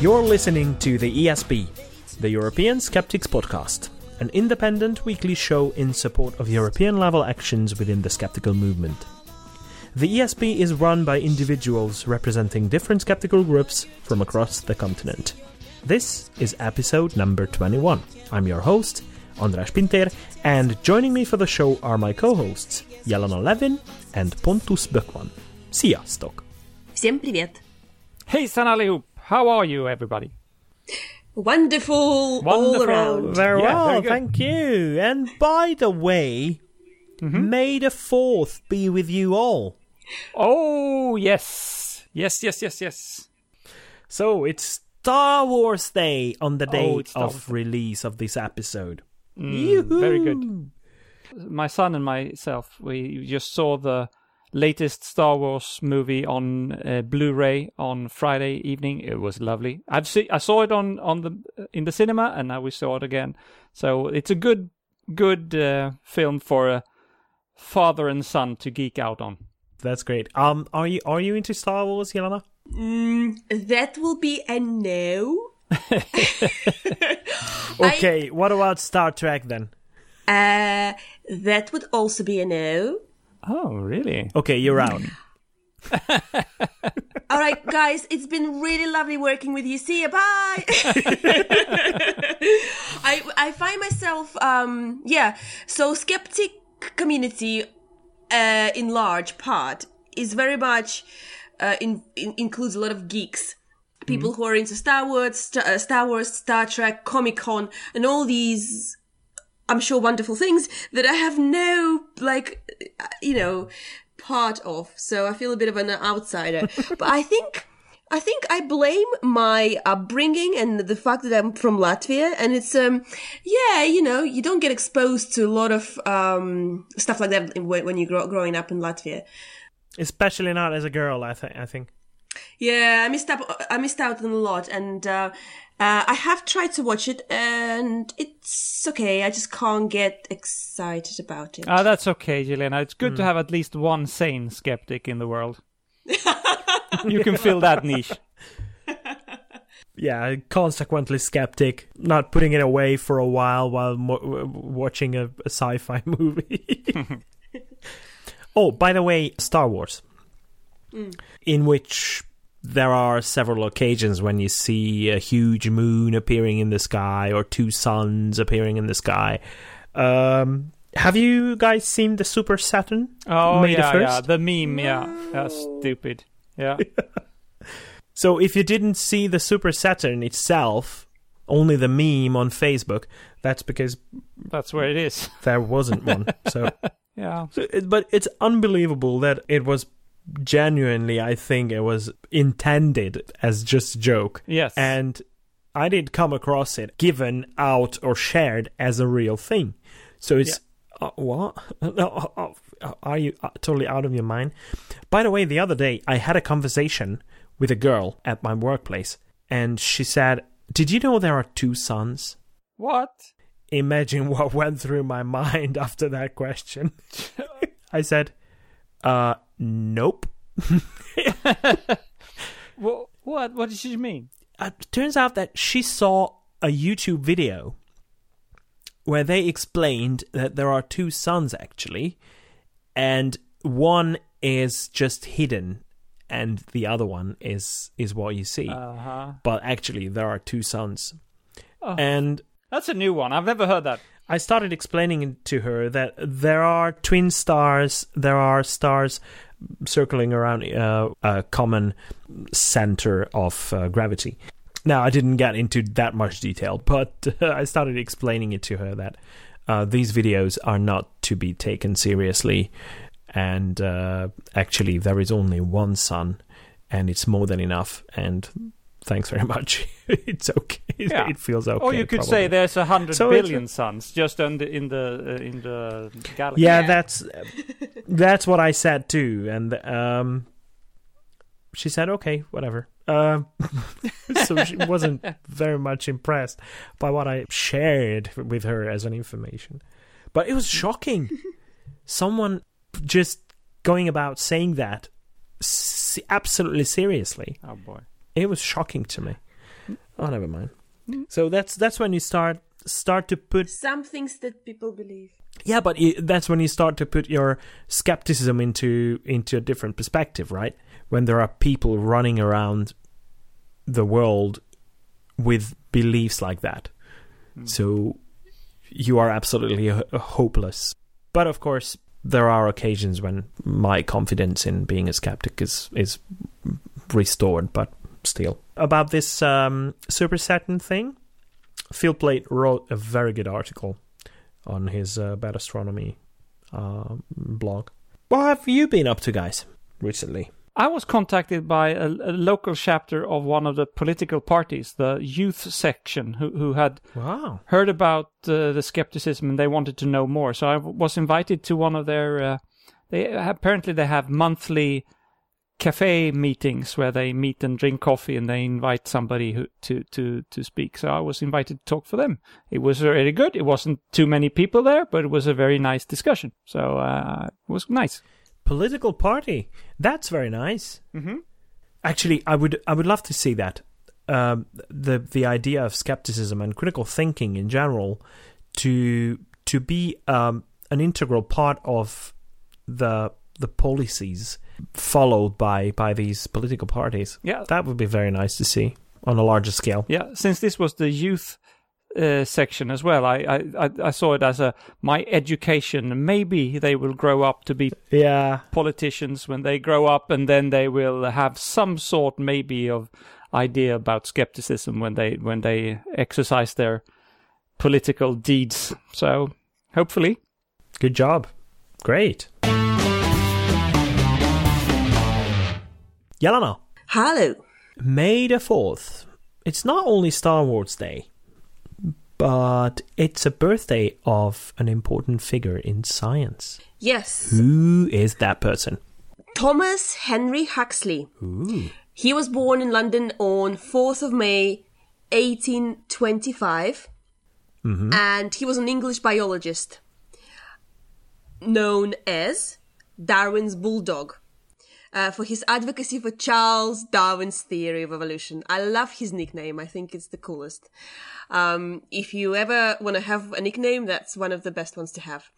You're listening to the ESP, the European Skeptics Podcast, an independent weekly show in support of European level actions within the skeptical movement. The ESP is run by individuals representing different skeptical groups from across the continent. This is episode number 21. I'm your host, András Pinter, and joining me for the show are my co-hosts, Jelena Levin and Pontus Böckman. Sziasztok! Всем привет! Hejsan allihop! How are you everybody? Wonderful, all around. Very Yeah, well, very thank you. And by the way, May the 4th be with you all. Oh yes! Yes, yes, yes, yes. So it's Star Wars Day on the day Oh, of Wars release of this episode. Mm, very good. My son and myself, we just saw the latest Star Wars movie on uh, Blu-ray on Friday evening. It was lovely. I've see, I saw it on on the in the cinema, and now we saw it again. So it's a good good uh, film for a father and son to geek out on. That's great. Um, are you are you into Star Wars, Yelena? Mm, that will be a no. Okay, what about Star Trek then? Uh, that would also be a no. Oh, really? Okay, you're out. All right, guys, it's been really lovely working with you. See you. Bye. I I find myself um yeah. So skeptic community, uh, in large part, is very much uh, in, in includes a lot of geeks. People who are into Star Wars, Star, uh, Star Wars, Star Trek, Comic Con, and all these I'm sure wonderful things that I have no like you know part of. So I feel a bit of an outsider. but I think I think I blame my upbringing and the fact that I'm from Latvia and it's um yeah, you know, you don't get exposed to a lot of um stuff like that when when you grow growing up in Latvia. Especially not as a girl, I think. I think. Yeah, I missed out. I missed out on a lot, and uh, uh, I have tried to watch it, and it's okay. I just can't get excited about it. Ah, that's okay, Jelena. It's good to have at least one sane skeptic in the world. you can fill that niche. Yeah, consequently skeptic, not putting it away for a while while mo- watching a, a sci-fi movie. oh, by the way, Star Wars, in which there are several occasions when you see a huge moon appearing in the sky or two suns appearing in the sky. Um, have you guys seen the Super Saturn? Oh May the yeah, yeah, the meme, yeah, that's stupid. Yeah, So if you didn't see the Super Saturn itself, only the meme on Facebook, that's because that's where it is. there wasn't one. So, Yeah, so but it's unbelievable that it was genuinely. I think it was intended as just a joke, yes, and I didn't come across it given out or shared as a real thing. So it's uh, what? No, uh, uh, Are you uh, totally out of your mind? By the way, the other day I had a conversation with a girl at my workplace, and she said, "Did you know there are two suns?" what? Imagine what went through my mind after that question. I said, "Uh, nope." What? What? What did she mean? uh, turns out that she saw a YouTube video where they explained that there are two suns actually, and one is just hidden, and the other one is is what you see. Uh huh. but actually, there are two suns, Oh. and That's a new one. I've never heard that. I started explaining to her that there are twin stars, there are stars circling around uh, a common center of uh, gravity. Now, I didn't get into that much detail, but I started explaining it to her that uh, these videos are not to be taken seriously, and uh, actually, there is only one sun, and it's more than enough. And thanks very much. it's okay. Yeah. It feels okay. or you could probably. say there's a hundred So it's- billion suns just in the in the uh, in the galaxy. yeah, Yeah. that's that's what I said too, and um, she said, "Okay, whatever." Um, so she wasn't very much impressed by what I shared with her as an information, but it was shocking. Someone just going about saying that absolutely seriously. Oh boy. It was shocking to me. Oh, never mind. Mm. So that's that's when you start start to put Some things that people believe. yeah, but i that's when you start to put your skepticism into into a different perspective, right? When there are people running around the world with beliefs like that, hmm. so you are absolutely h- hopeless. But of course, there are occasions when my confidence in being a skeptic is is restored. But still, about this um, Super Saturn thing, Phil Plait wrote a very good article on his uh, Bad Astronomy uh, blog. What have you been up to, guys, recently? I was contacted by a, a local chapter of one of the political parties, the youth section, who, who had Wow. heard about uh, the skepticism and they wanted to know more. So I w- was invited to one of their. Uh, they apparently they have monthly cafe meetings where they meet and drink coffee and they invite somebody who, to to to speak. So I was invited to talk for them. It was really good. It wasn't too many people there, but it was a very nice discussion. So uh, it was nice. Political party. That's very nice. Mm-hmm. Actually, I would I would love to see that. Um, the the idea of skepticism and critical thinking in general to to be um, an integral part of the the policies followed by by these political parties. Yeah, That would be very nice to see on a larger scale. Yeah, since this was the youth uh, section as well, I, I I I saw it as a my education. Maybe they will grow up to be Yeah. politicians when they grow up, and then they will have some sort, maybe, of idea about skepticism when they when they exercise their political deeds. So hopefully, Good job. Great. Jelena, Hello. May the 4th. It's not only Star Wars Day, but it's a birthday of an important figure in science. Yes. Who is that person? Thomas Henry Huxley. Ooh. He was born in London on 4th of May 1825 mm-hmm. and he was an English biologist known as Darwin's Bulldog uh, for his advocacy for Charles Darwin's theory of evolution. I love his nickname. I think it's the coolest. Um, if you ever want to have a nickname, that's one of the best ones to have.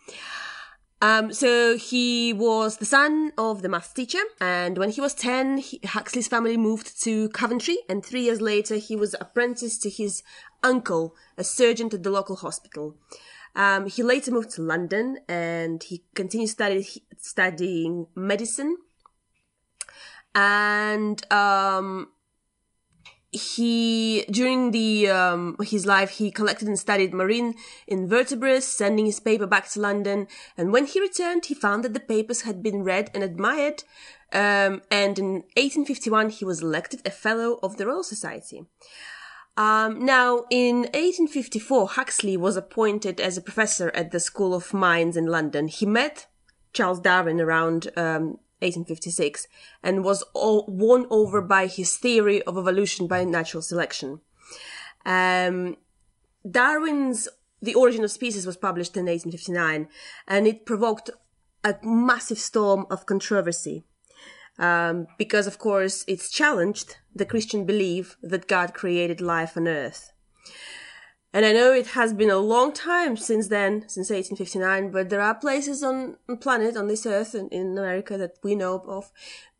Um, so he was the son of the math teacher, and when he was 10, he, Huxley's family moved to Coventry, and three years later, he was apprenticed to his uncle, a surgeon at the local hospital. Um, he later moved to London, and he continued study, studying medicine. And um, he during the um, his life he collected and studied marine invertebrates sending his paper back to london. And when he returned he found that the papers had been read and admired. Um, and in 1851 he was elected a fellow of the royal society. Um, now, in 1854, Huxley was appointed as a professor at the School of Mines in London. He met Charles Darwin around um, 1856 and was all won over by his theory of evolution by natural selection. Um, Darwin's The Origin of Species was published in 1859 and it provoked a massive storm of controversy. Um, because of course it's challenged the Christian belief that God created life on earth. And I know it has been a long time since then, since 1859, but there are places on, planet, on this earth in, in America that we know of,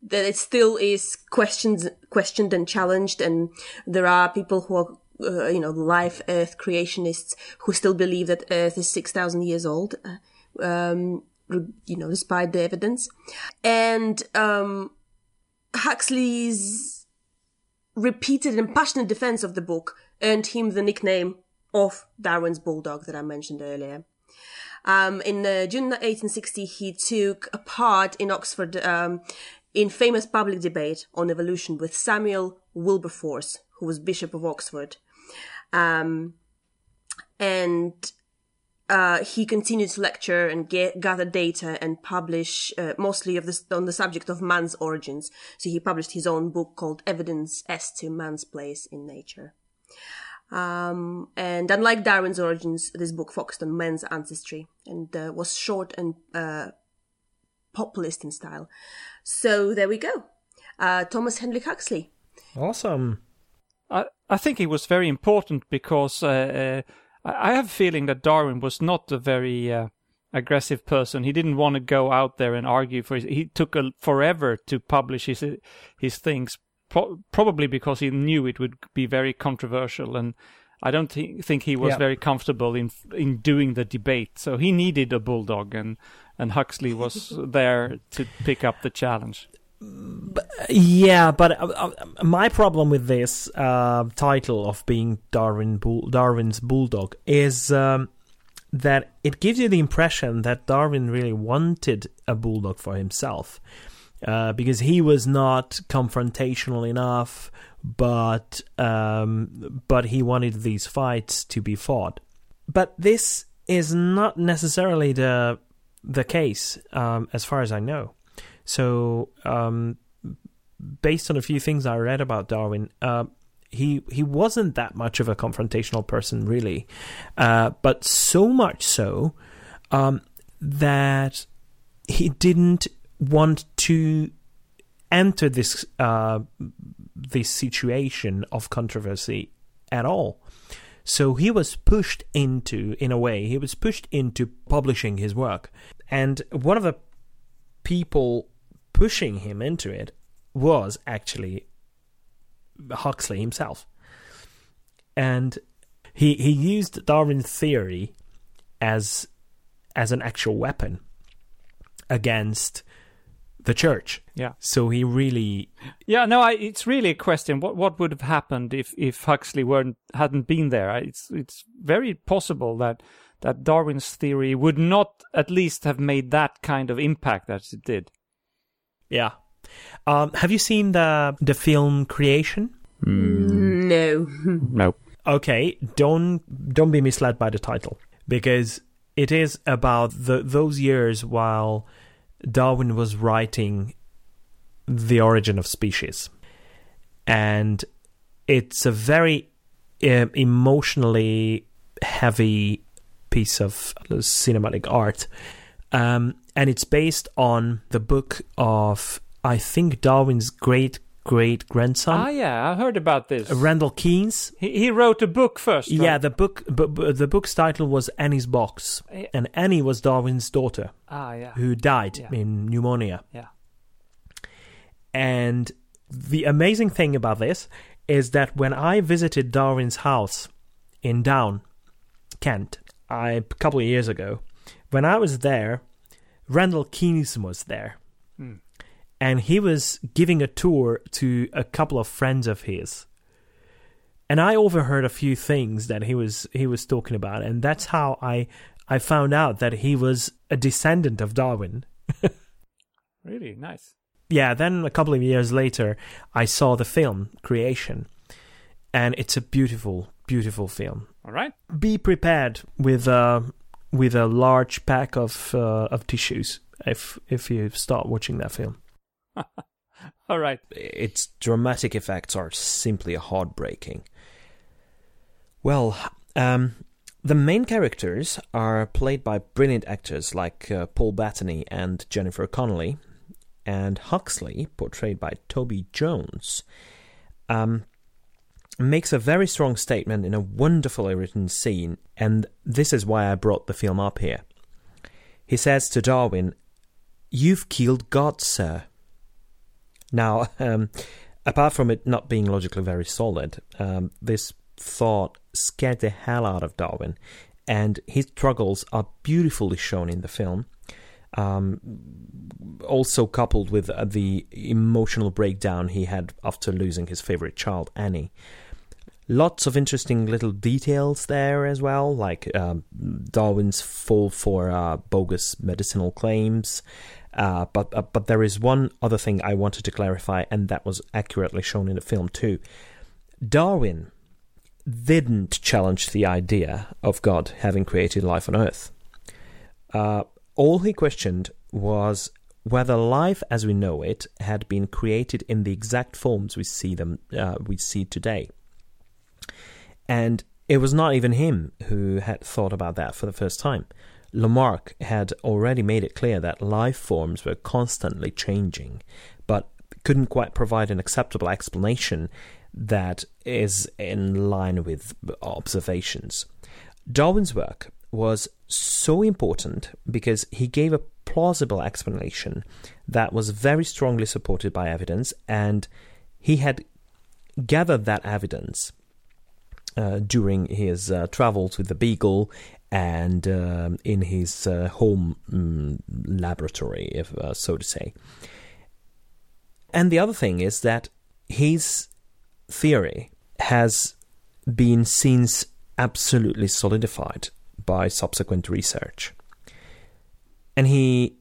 that it still is questioned, questioned and challenged. And there are people who are, uh, you know, life earth creationists who still believe that earth is 6,000 years old. Um, you know, despite the evidence. And, um, Huxley's repeated and passionate defense of the book earned him the nickname of Darwin's Bulldog that I mentioned earlier. Um, in uh, June 1860, he took a part in Oxford um, in famous public debate on evolution with Samuel Wilberforce, who was Bishop of Oxford. Um, and uh, he continued to lecture and get, gather data and publish uh, mostly of on the subject of man's origins. So he published his own book called Evidence as to Man's Place in Nature. Um, and unlike Darwin's origins, this book focused on men's ancestry and uh, was short and uh, populist in style. So there we go. Uh, Thomas Henry Huxley. Awesome. I I think it was very important because uh, uh, I have a feeling that Darwin was not a very uh, aggressive person. He didn't want to go out there and argue for. His, he took a, forever to publish his his things, pro- probably because he knew it would be very controversial and. I don't th- think he was Yeah. very comfortable in in doing the debate, so he needed a bulldog, and and Huxley was there to pick up the challenge. Yeah, but uh, uh, my problem with this uh, title of being Darwin Bull- Darwin's bulldog is um, that it gives you the impression that Darwin really wanted a bulldog for himself uh, because he was not confrontational enough, but um, but he wanted these fights to be fought. But this is not necessarily the the case, um, as far as I know. So, um, based on a few things I read about Darwin, uh, he he wasn't that much of a confrontational person, really, uh, but so much so um, that he didn't want to enter this uh, this situation of controversy at all. So he was pushed into, in a way, he was pushed into publishing his work, and one of the people pushing him into it was actually Huxley himself. And he he used Darwin's theory as as an actual weapon against the church. Yeah. So he really Yeah, no, I, it's really a question. What what would have happened if, if Huxley weren't hadn't been there? It's it's very possible that that Darwin's theory would not at least have made that kind of impact as it did. yeah. Um, have you seen the the film Creation? No. No. okay, don't don't be misled by the title because it is about the those years while Darwin was writing The Origin of Species, and it's a very um, emotionally heavy piece of cinematic art, um, and it's based on the book of I think Darwin's great great grandson ah, yeah, I heard about this. Randal Keynes. he, he wrote a book first. Yeah, the book, bu- bu- the book's title was Annie's Box, and Annie was Darwin's daughter Ah, yeah. who died Yeah. in pneumonia. Yeah. And the amazing thing about this is that when I visited Darwin's house in Down, Kent, I, a couple of years ago, when I was there, Randal Keynes was there. And he was giving a tour to a couple of friends of his. And I overheard a few things that he was he was talking about, and that's how I I found out that he was a descendant of Darwin. Really nice. yeah, then a couple of years later, I saw the film Creation, and it's a beautiful, beautiful film. All right. Be prepared with a with a large pack of uh, of tissues if if you start watching that film. All right. Its dramatic effects are simply heartbreaking. Well, um, the main characters are played by brilliant actors like uh, Paul Bettany and Jennifer Connelly, and Huxley, portrayed by Toby Jones, um, makes a very strong statement in a wonderfully written scene, and this is why I brought the film up here. He says to Darwin, You've killed God, sir. Now, um, apart from it not being logically very solid, um, this thought scared the hell out of Darwin, and his struggles are beautifully shown in the film. Um, also coupled with uh, the emotional breakdown he had after losing his favorite child, Annie. Lots of interesting little details there as well, like um, Darwin's fall for uh, bogus medicinal claims. Uh, but uh, but there is one other thing I wanted to clarify, and that was accurately shown in the film too. Darwin didn't challenge the idea of God having created life on Earth. Uh, all he questioned was whether life as we know it had been created in the exact forms we see them uh, we see today. And it was not even him who had thought about that for the first time. Lamarck had already made it clear that life forms were constantly changing, but couldn't quite provide an acceptable explanation that is in line with observations. Darwin's work was so important because he gave a plausible explanation that was very strongly supported by evidence, and he had gathered that evidence uh, during his uh, travels with the beagle and uh, in his uh, home um, laboratory, if uh, so to say. And the other thing is that his theory has been since absolutely solidified by subsequent research. And he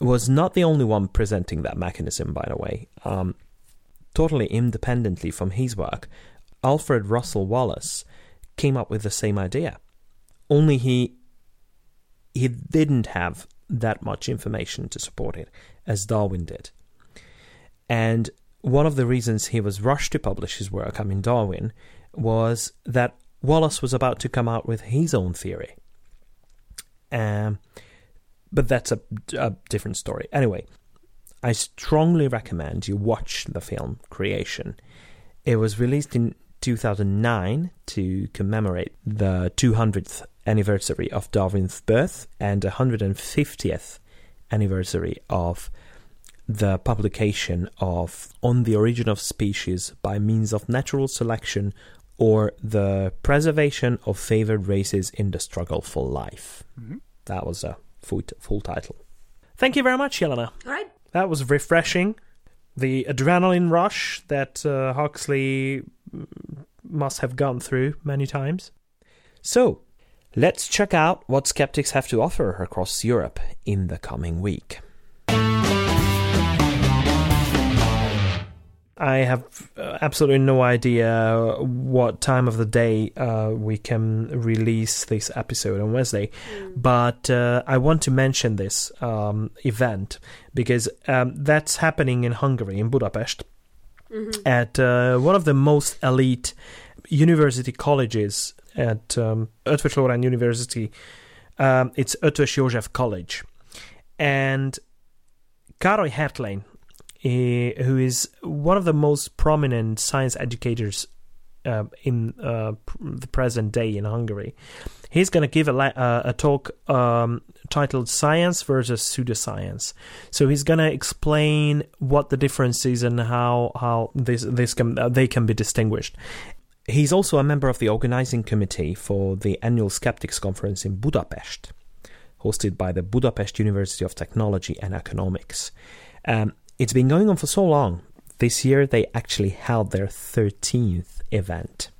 was not the only one presenting that mechanism, by the way. Um, totally independently from his work, Alfred Russel Wallace came up with the same idea. Only he he didn't have that much information to support it as Darwin did. And one of the reasons he was rushed to publish his work, I mean Darwin, was that Wallace was about to come out with his own theory. Um, but that's a, a different story. Anyway, I strongly recommend you watch the film Creation. It was released in 2009 to commemorate the 200th anniversary of Darwin's birth and 150th anniversary of the publication of On the Origin of Species by Means of Natural Selection or The Preservation of Favored Races in the Struggle for Life. Mm-hmm. That was a full, full title. Thank you very much, Yelena. All right. That was refreshing. The adrenaline rush that uh, Huxley must have gone through many times. So, let's check out what skeptics have to offer across Europe in the coming week. I have uh, absolutely no idea what time of the day uh, we can release this episode on Wednesday, mm. but uh, I want to mention this um, event because um, that's happening in Hungary, in Budapest, mm-hmm. at uh, one of the most elite university colleges at um, Eötvös University. Um, it's Eötvös József College. And Károly Hertlein, uh, who is one of the most prominent science educators uh, in uh, the present day in Hungary. He's going to give a, uh, a talk um, titled "Science versus Pseudoscience." So he's going to explain what the difference is and how how this this can uh, they can be distinguished. He's also a member of the organizing committee for the annual Skeptics Conference in Budapest, hosted by the Budapest University of Technology and Economics. Um, it's been going on for so long. This year they actually held their 13th event.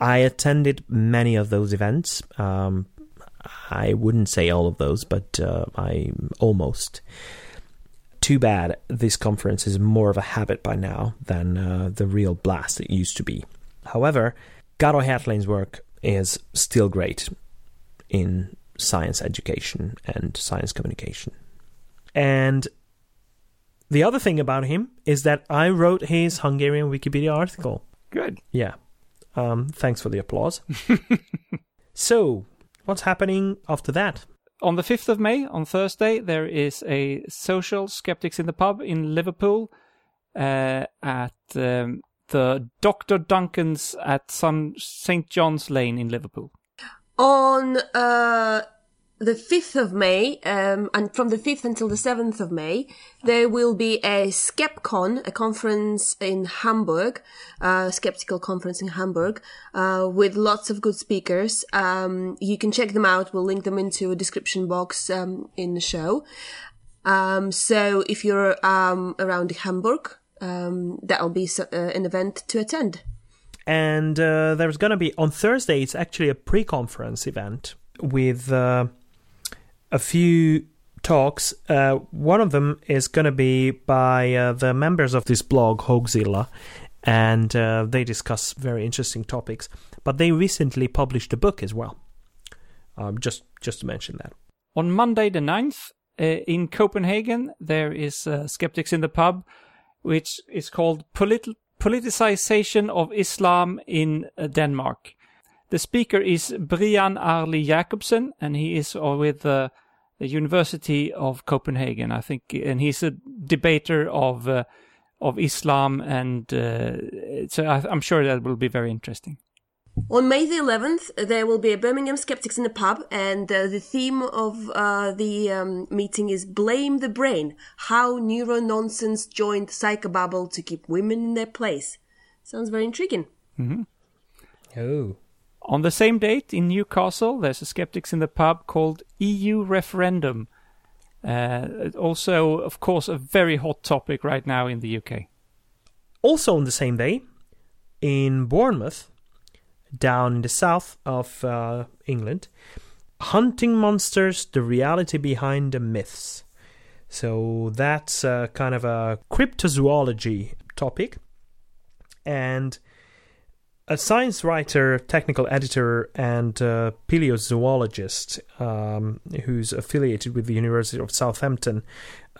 I attended many of those events. Um, I wouldn't say all of those, but uh, I almost. Too bad this conference is more of a habit by now than uh, the real blast it used to be. However, Károly Hertlein's work is still great in science education and science communication. And the other thing about him is that I wrote his Hungarian Wikipedia article. Good. Yeah. Um, thanks for the applause. so, what's happening after that? On the 5th of May, on Thursday, there is a social Skeptics in the Pub in Liverpool uh, at um, the Dr. Duncan's at some St. John's Lane in Liverpool. On uh, the 5th of May, um, and from the 5th until the 7th of May, there will be a SkepKon, a conference in Hamburg, skeptical conference in Hamburg, uh, with lots of good speakers. Um, you can check them out. We'll link them into a description box, um, in the show. Um, so if you're, um, around Hamburg, um, that'll be uh, an event to attend. And, uh, there's gonna be, on Thursday, it's actually a pre-conference event with, uh, a few talks. Uh, one of them is going to be by uh, the members of this blog, Hoaxilla, and uh, they discuss very interesting topics. But they recently published a book as well. Um, just just to mention that. On Monday the 9th, uh, in Copenhagen, there is uh, Skeptics in the Pub, which is called Polit- Politicization of Islam in uh, Denmark. The speaker is Brian Arly Jacobsen, and he is with the University of Copenhagen, I think, and he's a debater of uh, of Islam, and uh, so I, I'm sure that will be very interesting. On May the 11th, there will be a Birmingham Skeptics in the pub, and uh, the theme of uh, the um, meeting is Blame the Brain How Neuro Nonsense Joined Psychobabble to Keep Women in Their Place. Sounds very intriguing. Oh. On the same date in Newcastle, there's a Skeptics in the Pub called EU Referendum. Uh, also, of course, a very hot topic right now in the UK. Also on the same day, in Bournemouth, down in the south of uh, England, Hunting Monsters, the reality behind the myths. So that's uh, kind of a cryptozoology topic. And a science writer, technical editor, and uh, paleozoologist um, who's affiliated with the University of Southampton,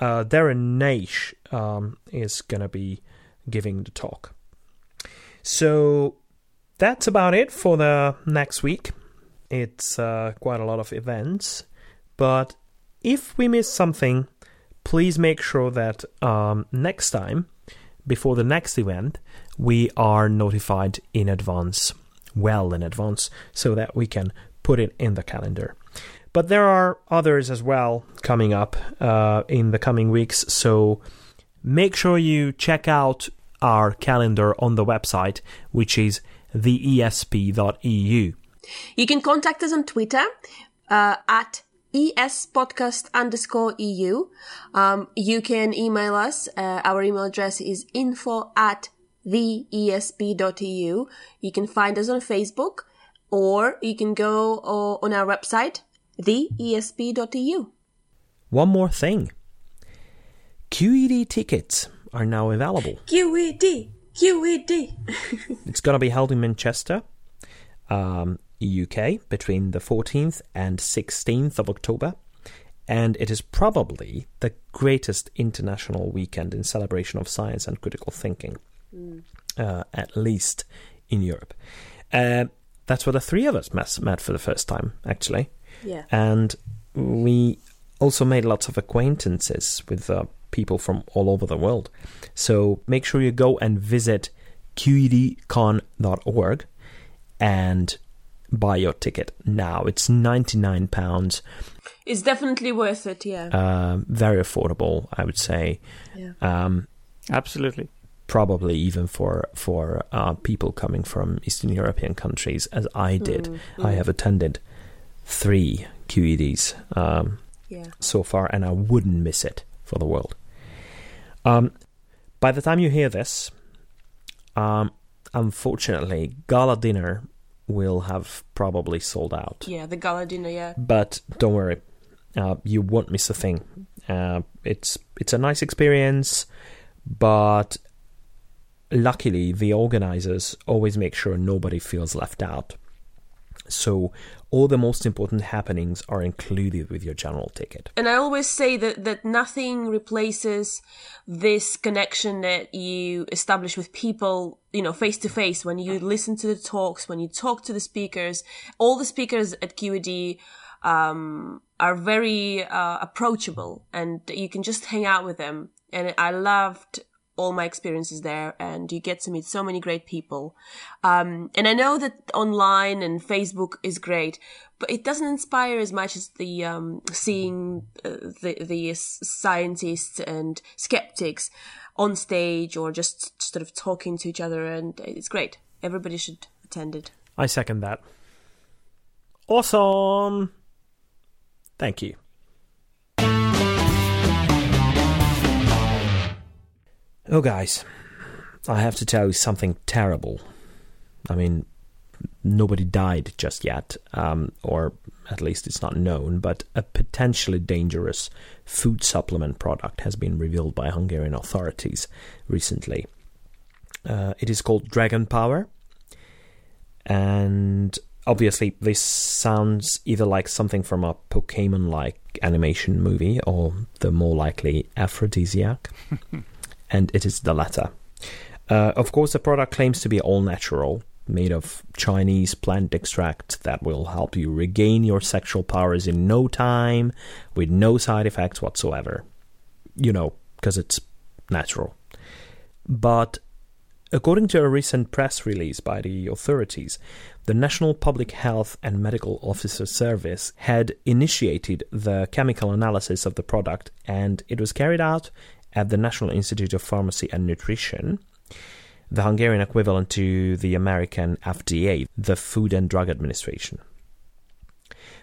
uh, Darren Naish, um, is going to be giving the talk. So that's about it for the next week. It's uh, quite a lot of events, but if we miss something, please make sure that um, next time, before the next event, we are notified in advance, well in advance, so that we can put it in the calendar. But there are others as well coming up uh, in the coming weeks, so make sure you check out our calendar on the website, which is theesp.eu. You can contact us on Twitter uh, at espodcast underscore eu. Um, you can email us. Uh, our email address is info at theesp.eu. You can find us on Facebook or you can go uh, on our website, theesp.eu. One more thing QED tickets are now available. QED, QED. It's going to be held in Manchester, um, UK, between the 14th and 16th of October. And it is probably the greatest international weekend in celebration of science and critical thinking, uh, at least in Europe. Uh, that's where the three of us met, met for the first time, actually. yeah. And we also made lots of acquaintances with uh, people from all over the world. So make sure you go and visit qedcon.org and buy your ticket now. It's £99, It's definitely worth it, yeah. uh, very affordable, I would say. yeah. Um, Absolutely. probably even for for uh, people coming from Eastern European countries, as I did. I have attended three QEDs um, yeah. so far, and I wouldn't miss it for the world. Um, by the time you hear this, um, unfortunately, gala dinner will have probably sold out. Yeah, the gala dinner, yeah. But don't worry, uh, you won't miss a thing. Uh, it's it's a nice experience, but luckily the organizers always make sure nobody feels left out. So all the most important happenings are included with your general ticket. And I always say that, that nothing replaces this connection that you establish with people, you know, face to face when you listen to the talks, when you talk to the speakers. All the speakers at QED um, are very uh, approachable and you can just hang out with them. And I loved all my experiences there and you get to meet so many great people. Um, and I know that online and Facebook is great, but it doesn't inspire as much as the um, seeing uh, the the scientists and skeptics on stage or just sort of talking to each other, and it's great. Everybody should attend it. I second that. Awesome. Thank you. Oh, guys, I have to tell you something terrible. I mean, nobody died just yet, um, or at least it's not known, but a potentially dangerous food supplement product has been revealed by Hungarian authorities recently. Uh, it is called Dragon Power, and obviously, this sounds either like something from a Pokemon like animation movie or the more likely aphrodisiac, and it is the latter. Uh, of course, the product claims to be all natural, made of Chinese plant extract that will help you regain your sexual powers in no time with no side effects whatsoever. You know, because it's natural. But according to a recent press release by the authorities, the National Public Health and Medical Officer Service had initiated the chemical analysis of the product and it was carried out at the National Institute of Pharmacy and Nutrition, the Hungarian equivalent to the American FDA, the Food and Drug Administration.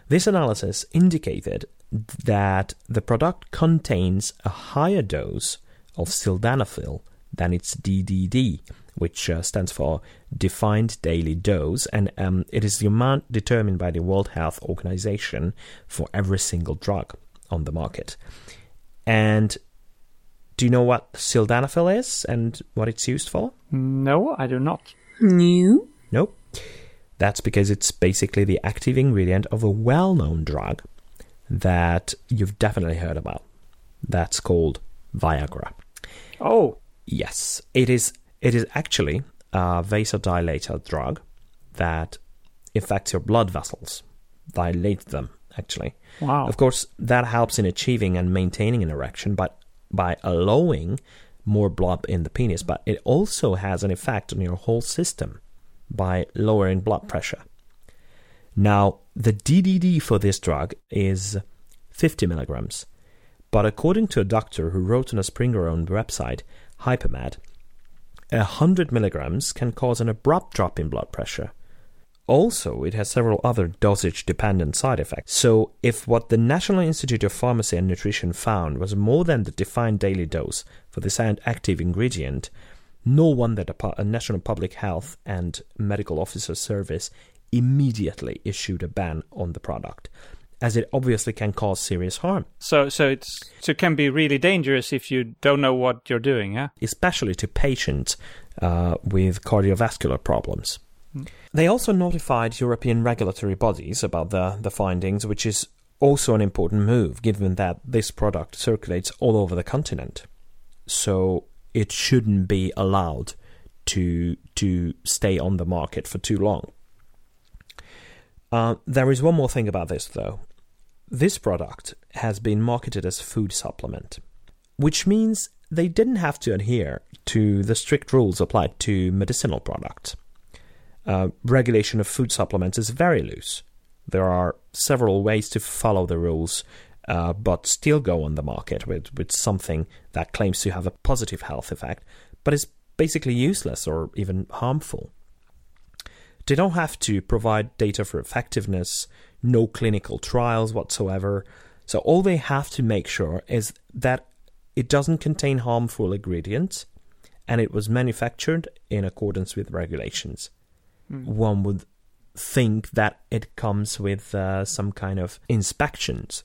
This analysis indicated that the product contains a higher dose of sildenafil than its DDD, which uh, stands for Defined Daily Dose, and um, it is the amount determined by the World Health Organization for every single drug on the market. And do you know what sildenafil is and what it's used for? No, I do not. No. Nope. That's because it's basically the active ingredient of a well known drug that you've definitely heard about. That's called Viagra. Oh, Yes, it is. It is actually a vasodilator drug that affects your blood vessels, dilate them. Actually, wow. of course, that helps in achieving and maintaining an erection, but by allowing more blood in the penis. But it also has an effect on your whole system by lowering blood pressure. Now, the DDD for this drug is 50 milligrams, but according to a doctor who wrote on a Springer owned website, Hypermed, 100 milligrams can cause an abrupt drop in blood pressure. Also, it has several other dosage dependent side effects. So, if what the National Institute of Pharmacy and Nutrition found was more than the defined daily dose for this active ingredient, no wonder the a National Public Health and Medical Officer Service immediately issued a ban on the product, as it obviously can cause serious harm. So, so it's so it can be really dangerous if you don't know what you're doing, yeah. especially to patients uh, with cardiovascular problems. They also notified European regulatory bodies about the, the findings, which is also an important move given that this product circulates all over the continent. So it shouldn't be allowed to to stay on the market for too long. Uh, there is one more thing about this, though. This product has been marketed as food supplement, which means they didn't have to adhere to the strict rules applied to medicinal products. Uh, regulation of food supplements is very loose. There are several ways to follow the rules, uh, but still go on the market with, with something that claims to have a positive health effect, but is basically useless or even harmful. They don't have to provide data for effectiveness, no clinical trials whatsoever. So all they have to make sure is that it doesn't contain harmful ingredients and it was manufactured in accordance with regulations. Mm. One would think that it comes with uh, some kind of inspections,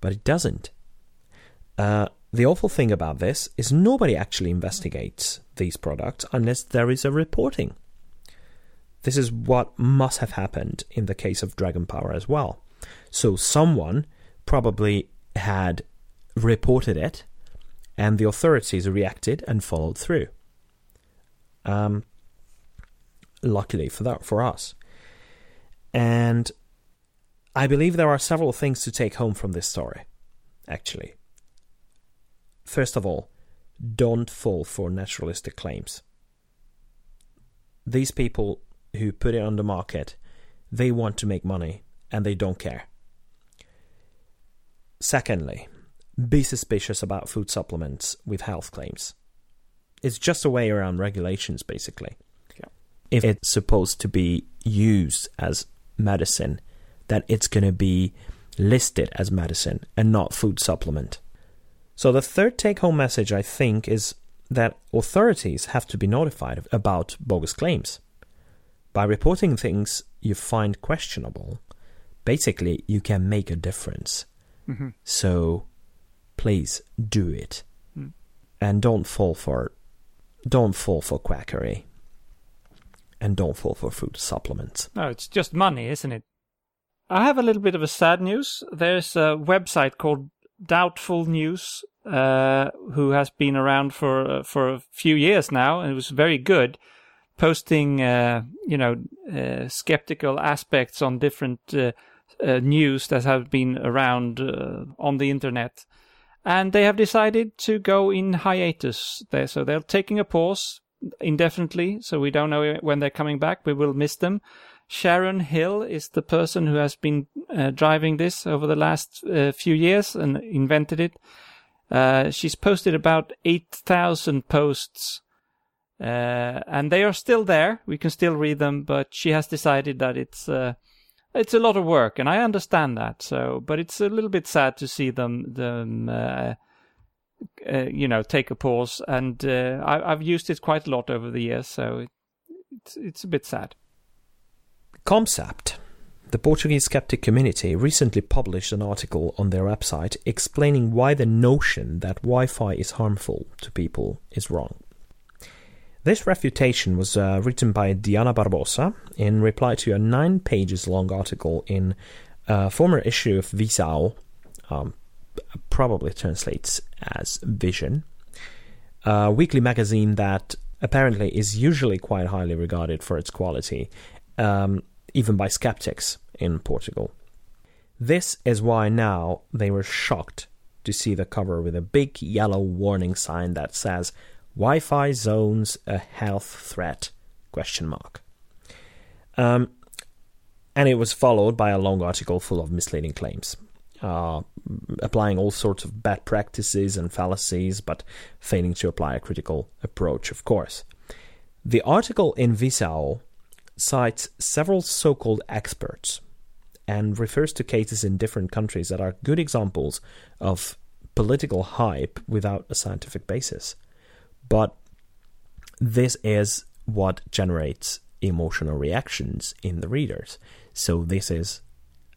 but it doesn't. Uh, the awful thing about this is nobody actually investigates these products unless there is a reporting. This is what must have happened in the case of Dragon Power as well. So someone probably had reported it, and the authorities reacted and followed through. Um, luckily for that for us. And I believe there are several things to take home from this story, actually. First of all, don't fall for naturalistic claims. These people who put it on the market, they want to make money and they don't care. Secondly, be suspicious about food supplements with health claims. It's just a way around regulations, basically. If it's supposed to be used as medicine, then it's going to be listed as medicine and not food supplement. So, the third take home message, I think, is that authorities have to be notified about bogus claims. By reporting things you find questionable, basically you can make a difference. Mm-hmm. So please do it. Mm. And don't fall for don't fall for quackery. And don't fall for food supplements. No, it's just money, isn't it? I have a little bit of a sad news. There's a website called Doubtful News, uh, who has been around for uh, for a few years now, and it was very good posting, uh, you know, uh, skeptical aspects on different uh, uh news that have been around on the internet. and they have decided to go in hiatus there. So they're taking a pause indefinitely. So we don't know when they're coming back. We will miss them. Sharon Hill is the person who has been uh, driving this over the last uh, few years and invented it. Uh, she's posted about 8,000 posts, uh, and they are still there. We can still read them, but she has decided that it's, uh, it's a lot of work, and I understand that. So, but it's a little bit sad to see them, them, uh, you know, take a pause. And I, have used it quite a lot over the years, so it, it's, it's a bit sad. Comcept, the Portuguese skeptic community, recently published an article on their website explaining why the notion that Wi Fi is harmful to people is wrong. This refutation was uh, written by Diana Barbosa in reply to a nine pages long article in a former issue of Visão, um, probably translates as Vision, a weekly magazine that apparently is usually quite highly regarded for its quality. Um, even by skeptics in Portugal. This is why now they were shocked to see the cover with a big yellow warning sign that says Wi-Fi zones a health threat question mark. Um, and it was followed by a long article full of misleading claims, uh, applying all sorts of bad practices and fallacies, but failing to apply a critical approach, of course. The article in Visão cites several so called experts and refers to cases in different countries that are good examples of political hype without a scientific basis. But this is what generates emotional reactions in the readers. So, this is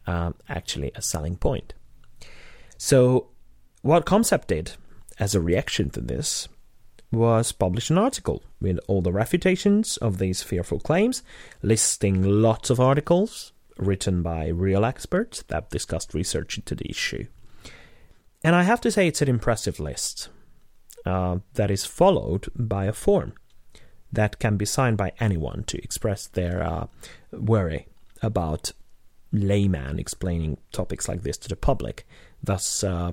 um, actually a selling point. So, what Comcept did as a reaction to this was published an article with all the refutations of these fearful claims, listing lots of articles written by real experts that discussed research into the issue. And I have to say, it's an impressive list uh, that is followed by a form that can be signed by anyone to express their uh, worry about layman explaining topics like this to the public, thus, uh,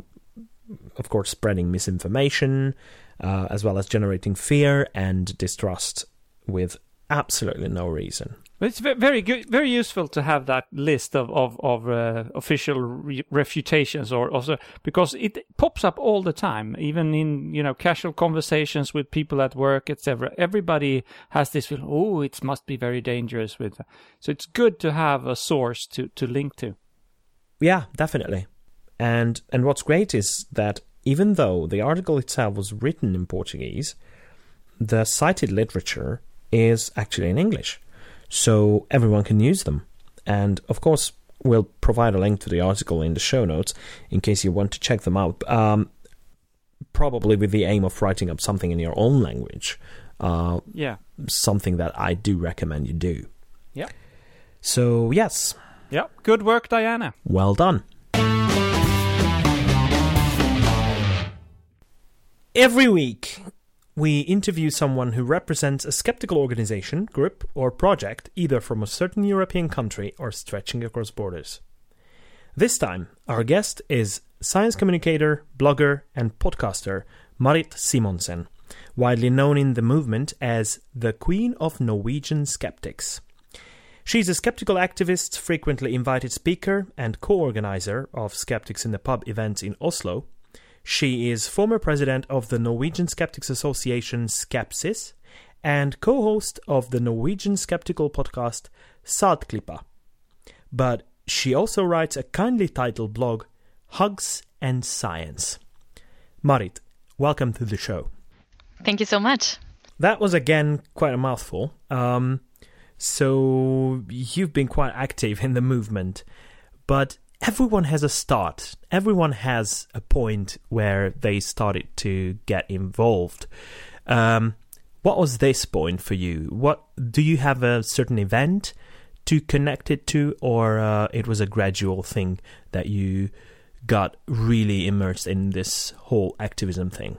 of course, spreading misinformation, uh, as well as generating fear and distrust with absolutely no reason. It's very good, very useful to have that list of of, of uh, official re- refutations, or also because it pops up all the time, even in you know casual conversations with people at work, etc. Everybody has this feel, oh, it must be very dangerous with. So it's good to have a source to to link to. Yeah, definitely. And and what's great is that even though the article itself was written in Portuguese, the cited literature is actually in English, so everyone can use them. And of course, we'll provide a link to the article in the show notes in case you want to check them out. Um, probably with the aim of writing up something in your own language. Uh, yeah. Something that I do recommend you do. Yeah. So, yes. Yeah. Good work, Diana. Well done. Every week, we interview someone who represents a skeptical organization, group, or project, either from a certain European country or stretching across borders. This time, our guest is science communicator, blogger, and podcaster Marit Simonsen, widely known in the movement as the Queen of Norwegian Skeptics. She's a skeptical activist, frequently invited speaker, and co organizer of Skeptics in the Pub events in Oslo she is former president of the Norwegian Skeptics Association Skepsis and co host of the Norwegian skeptical podcast Saltklypa. But she also writes a kindly titled blog, Hugs and Science. Marit, welcome to the show. Thank you so much. That was again quite a mouthful. Um, so you've been quite active in the movement, but everyone has a start. Everyone has a point where they started to get involved. Um, what was this point for you? What do you have a certain event to connect it to, or uh, it was a gradual thing that you got really immersed in this whole activism thing?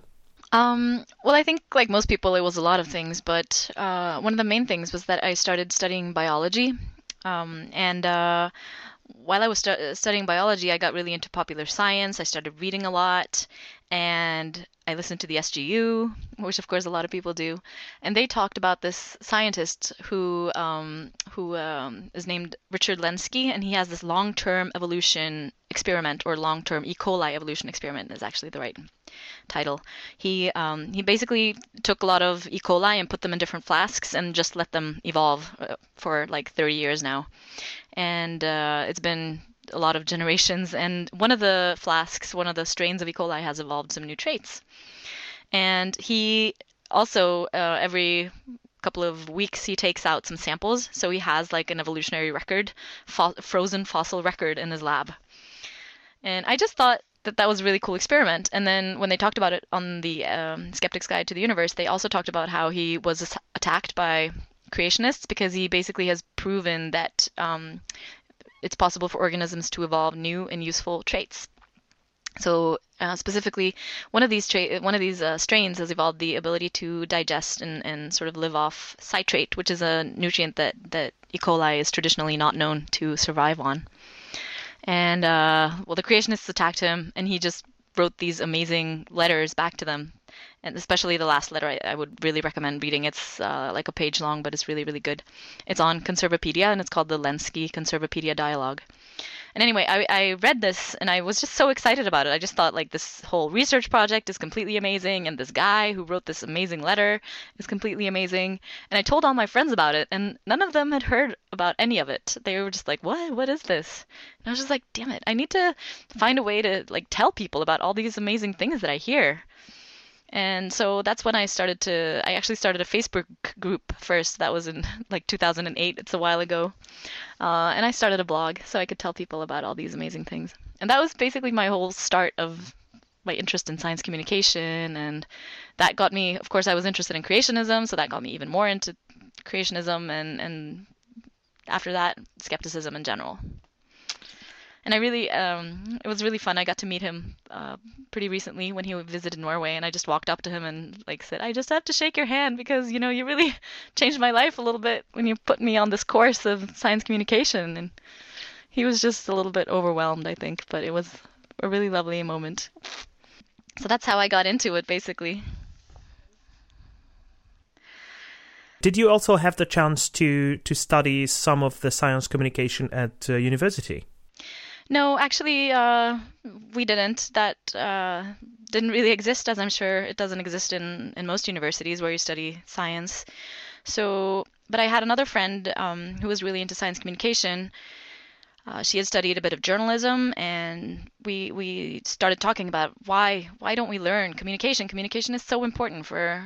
Um, well, I think like most people, it was a lot of things, but uh, one of the main things was that I started studying biology, um, and uh, while I was stu- uh, studying biology, I got really into popular science. I started reading a lot, and I listened to the SGU, which of course a lot of people do, and they talked about this scientist who um, who um, is named Richard Lenski, and he has this long-term evolution experiment or long-term E. coli evolution experiment is actually the right title. He um, he basically took a lot of E. coli and put them in different flasks and just let them evolve uh, for like 30 years now, and uh, it's been a lot of generations. And one of the flasks, one of the strains of E. coli, has evolved some new traits. And he also uh, every couple of weeks he takes out some samples, so he has like an evolutionary record, fo- frozen fossil record in his lab. And I just thought that that was a really cool experiment. And then when they talked about it on the um, Skeptic's Guide to the Universe, they also talked about how he was attacked by creationists because he basically has proven that um, it's possible for organisms to evolve new and useful traits. So uh, specifically, one of these tra- one of these uh, strains has evolved the ability to digest and, and sort of live off citrate, which is a nutrient that that E. coli is traditionally not known to survive on. And uh, well, the creationists attacked him, and he just wrote these amazing letters back to them. And especially the last letter, I, I would really recommend reading. It's uh, like a page long, but it's really, really good. It's on Conservapedia, and it's called the Lenski Conservapedia Dialogue. And anyway, I, I read this and I was just so excited about it. I just thought like this whole research project is completely amazing, and this guy who wrote this amazing letter is completely amazing. And I told all my friends about it, and none of them had heard about any of it. They were just like, "What? What is this?" And I was just like, "Damn it! I need to find a way to like tell people about all these amazing things that I hear." And so that's when I started to. I actually started a Facebook group first. That was in like 2008. It's a while ago. Uh, and I started a blog so I could tell people about all these amazing things. And that was basically my whole start of my interest in science communication. And that got me, of course, I was interested in creationism. So that got me even more into creationism and, and after that, skepticism in general and I really um, it was really fun. I got to meet him uh, pretty recently when he visited Norway, and I just walked up to him and like said, "I just have to shake your hand because you know you really changed my life a little bit when you put me on this course of science communication." And he was just a little bit overwhelmed, I think, but it was a really lovely moment. So that's how I got into it, basically. Did you also have the chance to to study some of the science communication at uh, university? No, actually, uh, we didn't. That uh, didn't really exist, as I'm sure it doesn't exist in, in most universities where you study science. So, but I had another friend um, who was really into science communication. Uh, she had studied a bit of journalism, and we we started talking about why why don't we learn communication? Communication is so important for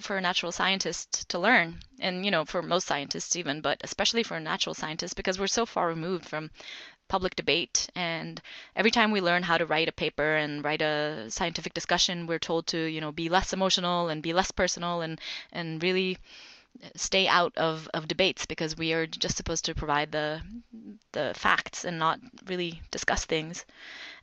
for a natural scientist to learn, and you know for most scientists even, but especially for a natural scientist because we're so far removed from public debate. And every time we learn how to write a paper and write a scientific discussion, we're told to, you know, be less emotional and be less personal and, and really stay out of, of debates because we are just supposed to provide the the facts and not really discuss things.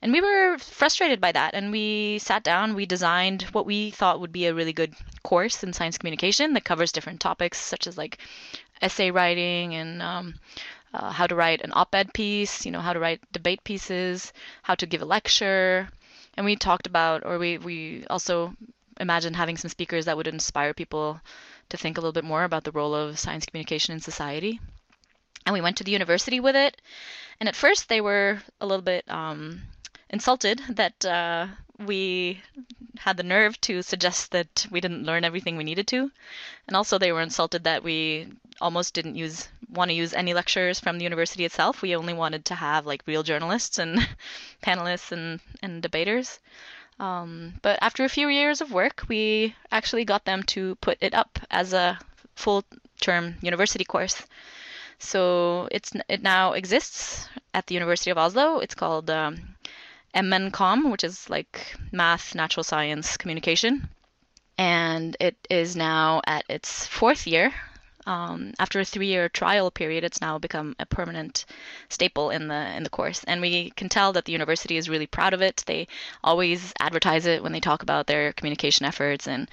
And we were frustrated by that and we sat down, we designed what we thought would be a really good course in science communication that covers different topics such as like essay writing and um, uh, how to write an op-ed piece, you know, how to write debate pieces, how to give a lecture, and we talked about, or we we also imagined having some speakers that would inspire people to think a little bit more about the role of science communication in society. And we went to the university with it, and at first they were a little bit um, insulted that uh, we had the nerve to suggest that we didn't learn everything we needed to, and also they were insulted that we almost didn't use want to use any lectures from the university itself. We only wanted to have like real journalists and panelists and and debaters. Um, but after a few years of work, we actually got them to put it up as a full term university course. So it's it now exists at the University of Oslo. It's called um, MNCOM, which is like math, natural science, communication, and it is now at its fourth year um, after a three-year trial period, it's now become a permanent staple in the in the course, and we can tell that the university is really proud of it. They always advertise it when they talk about their communication efforts, and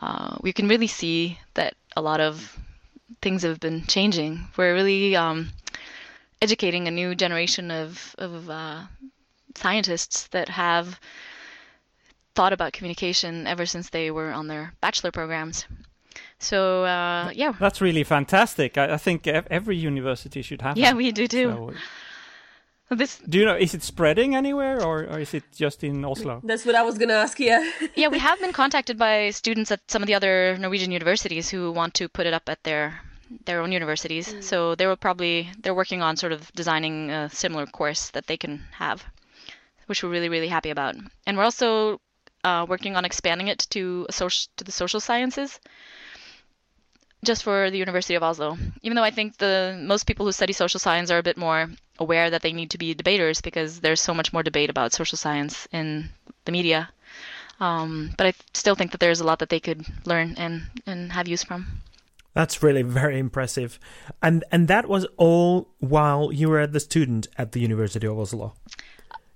uh, we can really see that a lot of things have been changing. We're really um, educating a new generation of of uh, scientists that have thought about communication ever since they were on their bachelor programs. So uh, yeah, That's really fantastic. I, I think every university should have. It. Yeah, that. we do too. So, This do you know? Is it spreading anywhere, or, or is it just in Oslo? That's what I was gonna ask. Yeah. yeah, we have been contacted by students at some of the other Norwegian universities who want to put it up at their their own universities. So they will probably they're working on sort of designing a similar course that they can have, which we're really really happy about. And we're also uh, working on expanding it to a social to the social sciences. Just for the University of Oslo, even though I think the most people who study social science are a bit more aware that they need to be debaters because there's so much more debate about social science in the media um, but I still think that there's a lot that they could learn and, and have use from. That's really very impressive. And and that was all while you were the student at the University of Oslo,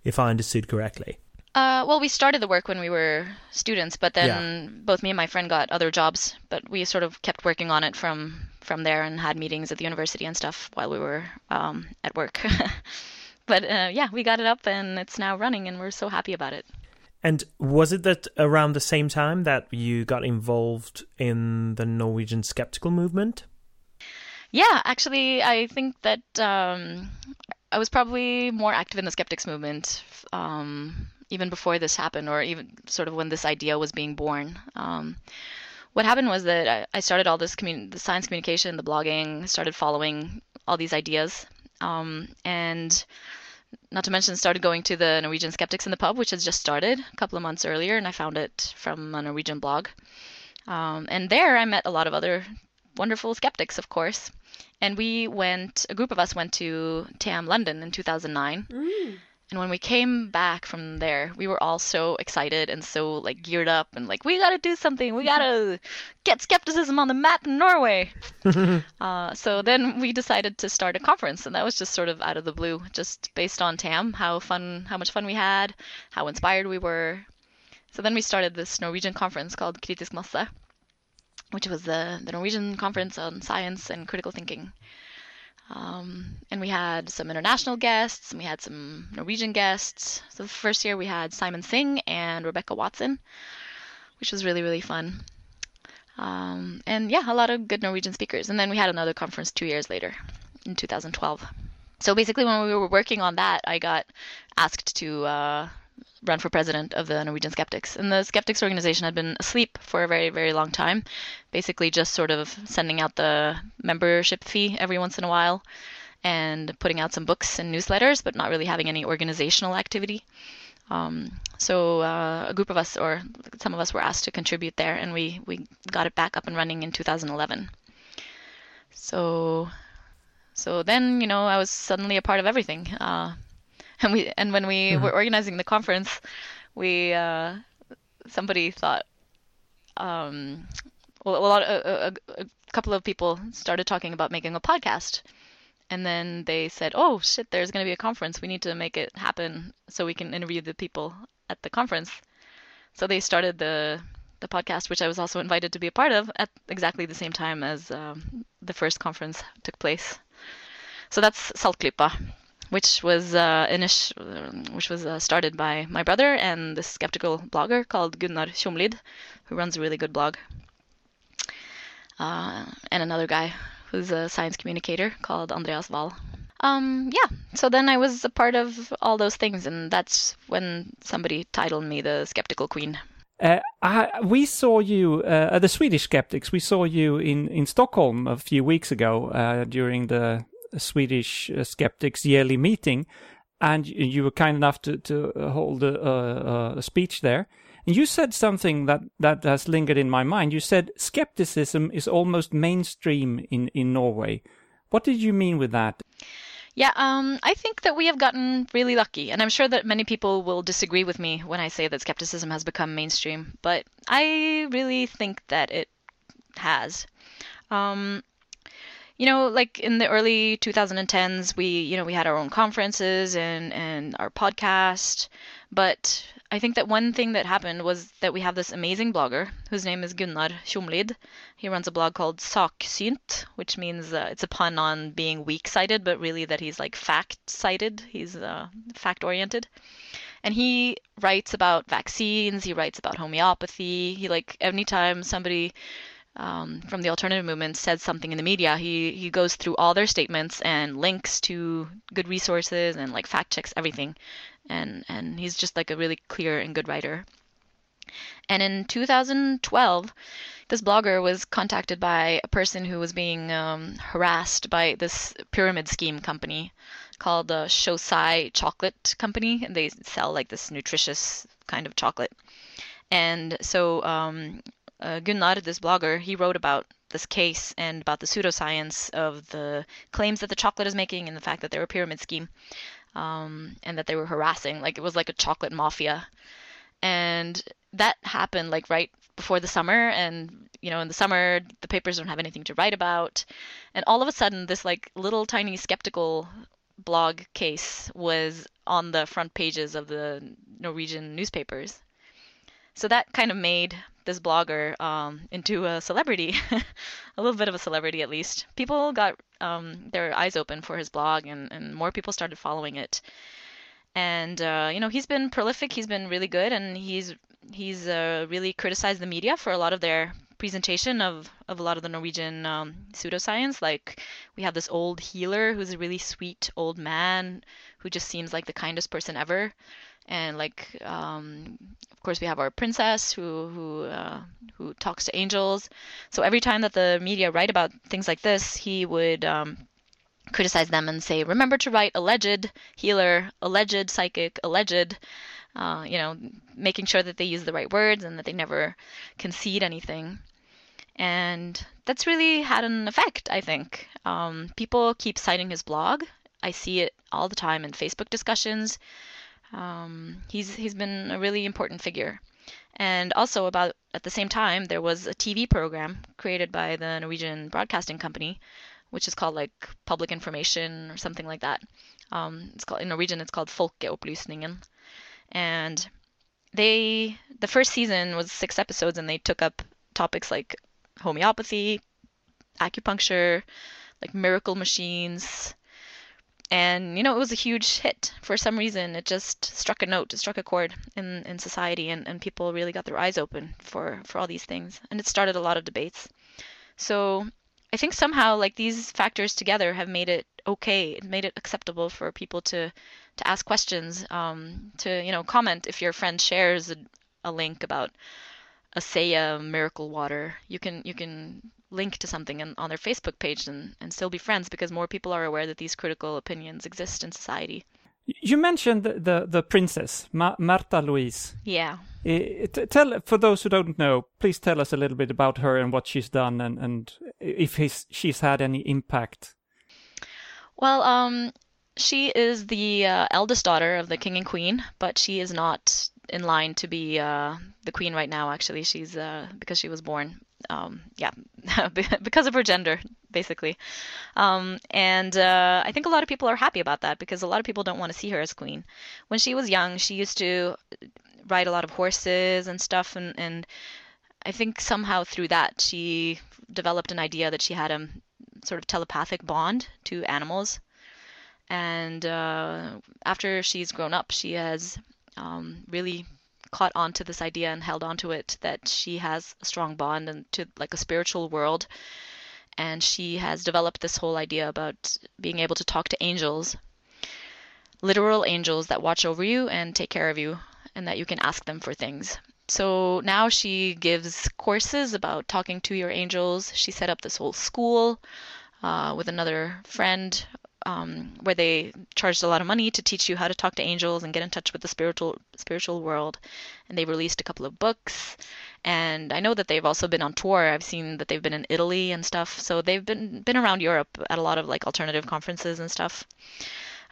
if I understood correctly. Uh, well, we started the work when we were students, but then both me and my friend got other jobs. But we sort of kept working on it from from there and had meetings at the university and stuff while we were um, at work. but uh, yeah, we got it up and it's now running, and we're so happy about it. And was it that around the same time that you got involved in the Norwegian skeptical movement? Yeah, actually, I think that um, I was probably more active in the skeptics movement um, even before this happened, or even sort of when this idea was being born. Um, what happened was that I, I started all this commun- the science communication, the blogging, started following all these ideas, um, and not to mention started going to the Norwegian Skeptics in the Pub, which has just started a couple of months earlier, and I found it from a Norwegian blog. Um, and there I met a lot of other wonderful skeptics, of course. And we went, a group of us went to TAM London in 2009. And when we came back from there, we were all so excited and so like geared up and like we got to do something. We got to get skepticism on the map in Norway. uh, so then we decided to start a conference, and that was just sort of out of the blue, just based on TAM, how fun, how much fun we had, how inspired we were. So then we started this Norwegian conference called Kritisk Masse, which was the, the Norwegian conference on science and critical thinking. Um, and we had some international guests, and we had some Norwegian guests. So the first year we had Simon Singh and Rebecca Watson, which was really, really fun. Um, and yeah, a lot of good Norwegian speakers. And then we had another conference two years later in 2012. So basically, when we were working on that, I got asked to uh, run for president of the Norwegian Skeptics. And the Skeptics organization had been asleep for a very, very long time, basically just sort of sending out the membership fee every once in a while and putting out some books and newsletters, but not really having any organizational activity. Um, so uh, a group of us, or some of us, were asked to contribute there, and we we got it back up and running in 2011. So, so then you know I was suddenly a part of everything. Uh, and we and when we were organizing the conference, we uh, somebody thought, um, well, a, lot, a, a, a couple of people started talking about making a podcast, and then they said, "Oh shit, there's going to be a conference. We need to make it happen so we can interview the people at the conference." So they started the the podcast, which I was also invited to be a part of at exactly the same time as um, the first conference took place. So that's Saltklypa which was uh, which was uh, started by my brother and this skeptical blogger called Gunnar Tjomlid, who runs a really good blog, uh, and another guy who's a science communicator called Andreas Wahl. Um, yeah, so then I was a part of all those things, and that's when somebody titled me the skeptical queen. Uh, I, we saw you, uh, the Swedish skeptics. We saw you in, in Stockholm a few weeks ago uh, during the Swedish uh, skeptics yearly meeting, and you were kind enough to to hold a, a, a, speech there. And you said something that that has lingered in my mind. You said skepticism is almost mainstream in in Norway. What did you mean with that? Yeah, um, I think that we have gotten really lucky, and I'm sure that many people will disagree with me when I say that skepticism has become mainstream, but I really think that it has. Um, you know, like in the early 2010s, we, you know, we had our own conferences and and our podcast, but I think that one thing that happened was that we have this amazing blogger whose name is Gunnar Tjomlid. He runs a blog called Saksynt, which means uh, it's a pun on being weak-sighted, but really that he's like fact-sighted. He's uh, fact-oriented and he writes about vaccines he writes about homeopathy he like anytime somebody um, from the alternative movement says something in the media. He he goes through all their statements and links to good resources and like fact checks everything. And and he's just like a really clear and good writer. And in 2012 this blogger was contacted by a person who was being um, harassed by this pyramid scheme company called the Xocai Chocolate Company, and they sell like this nutritious kind of chocolate. And so um, uh, Gunnar, this blogger, he wrote about this case and about the pseudoscience of the claims that the chocolate is making and the fact that they were a pyramid scheme um, and that they were harassing. Like it was like a chocolate mafia. And that happened like right before the summer and you know in the summer the papers don't have anything to write about and all of a sudden this like little tiny skeptical blog case was on the front pages of the Norwegian newspapers. So that kind of made this blogger um, into a celebrity, a little bit of a celebrity at least. People got um, their eyes open for his blog, and, and more people started following it. And uh, you know, he's been prolific. He's been really good, and he's he's uh, really criticized the media for a lot of their presentation of, of a lot of the Norwegian um, pseudoscience. Like we have this old healer who's a really sweet old man who just seems like the kindest person ever. And like, um, of course, we have our princess who who uh, who talks to angels. So every time that the media write about things like this, he would um, criticize them and say, "Remember to write alleged healer, alleged psychic, alleged." Uh, you know, making sure that they use the right words and that they never concede anything. And that's really had an effect, I think. Um, people keep citing his blog. I see it all the time in Facebook discussions. Um, he's he's been a really important figure. And also about at the same time, there was a TV program created by the Norwegian Broadcasting Company, which is called like Public Information or something like that. Um, it's called in Norwegian. It's called Folkeopplysningen, and they the first season was six episodes, and they took up topics like homeopathy, acupuncture, like miracle machines. And you know, it was a huge hit. For some reason, it just struck a note, it struck a chord in, in society, and, and people really got their eyes open for, for all these things. And it started a lot of debates. So I think somehow, like these factors together, have made it okay. It made it acceptable for people to to ask questions, um, to you know comment if your friend shares a, a link about ASEA miracle water, you can you can link to something in, on their Facebook page and, and still be friends because more people are aware that these critical opinions exist in society. You mentioned the the, the princess Ma- Märtha Louise. Yeah. It, tell for those who don't know, please tell us a little bit about her and what she's done and and if she's had any impact. Well, um, she is the uh, eldest daughter of the king and queen, but she is not in line to be uh, the queen right now. Actually, she's uh, because she was born. Um, yeah, because of her gender, basically. Um, and uh, I think a lot of people are happy about that because a lot of people don't want to see her as queen. When she was young, she used to ride a lot of horses and stuff, and, and I think somehow through that she developed an idea that she had a sort of telepathic bond to animals. And uh, after she's grown up, she has um, really caught on to this idea and held on to it that she has a strong bond and to like a spiritual world. And she has developed this whole idea about being able to talk to angels literal angels that watch over you and take care of you and that you can ask them for things. So now she gives courses about talking to your angels. She set up this whole school uh, with another friend um, where they charged a lot of money to teach you how to talk to angels and get in touch with the spiritual spiritual world. And they released a couple of books. And I know that they've also been on tour. I've seen that they've been in Italy and stuff. So they've been been around Europe at a lot of like alternative conferences and stuff.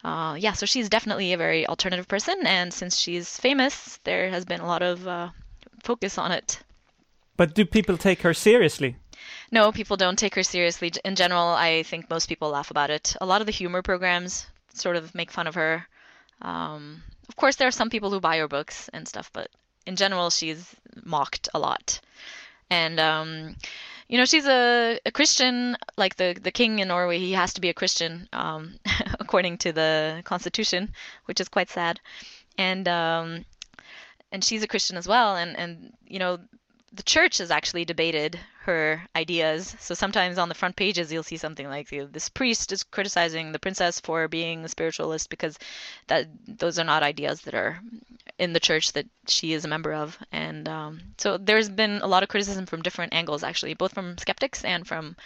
Uh, yeah, so she's definitely a very alternative person, and since she's famous, there has been a lot of uh, focus on it. But do people take her seriously? No, people don't take her seriously. In general, I think most people laugh about it. A lot of the humor programs sort of make fun of her. Um, of course, there are some people who buy her books and stuff, but in general, she's mocked a lot. And um, you know, she's a, a Christian, like the the king in Norway. He has to be a Christian, um, according to the constitution, which is quite sad. And um, and she's a Christian as well. And and you know, the church has actually debated her ideas. So sometimes on the front pages you'll see something like this priest is criticizing the princess for being a spiritualist because that those are not ideas that are in the church that she is a member of. And um, so there's been a lot of criticism from different angles actually, both from skeptics and from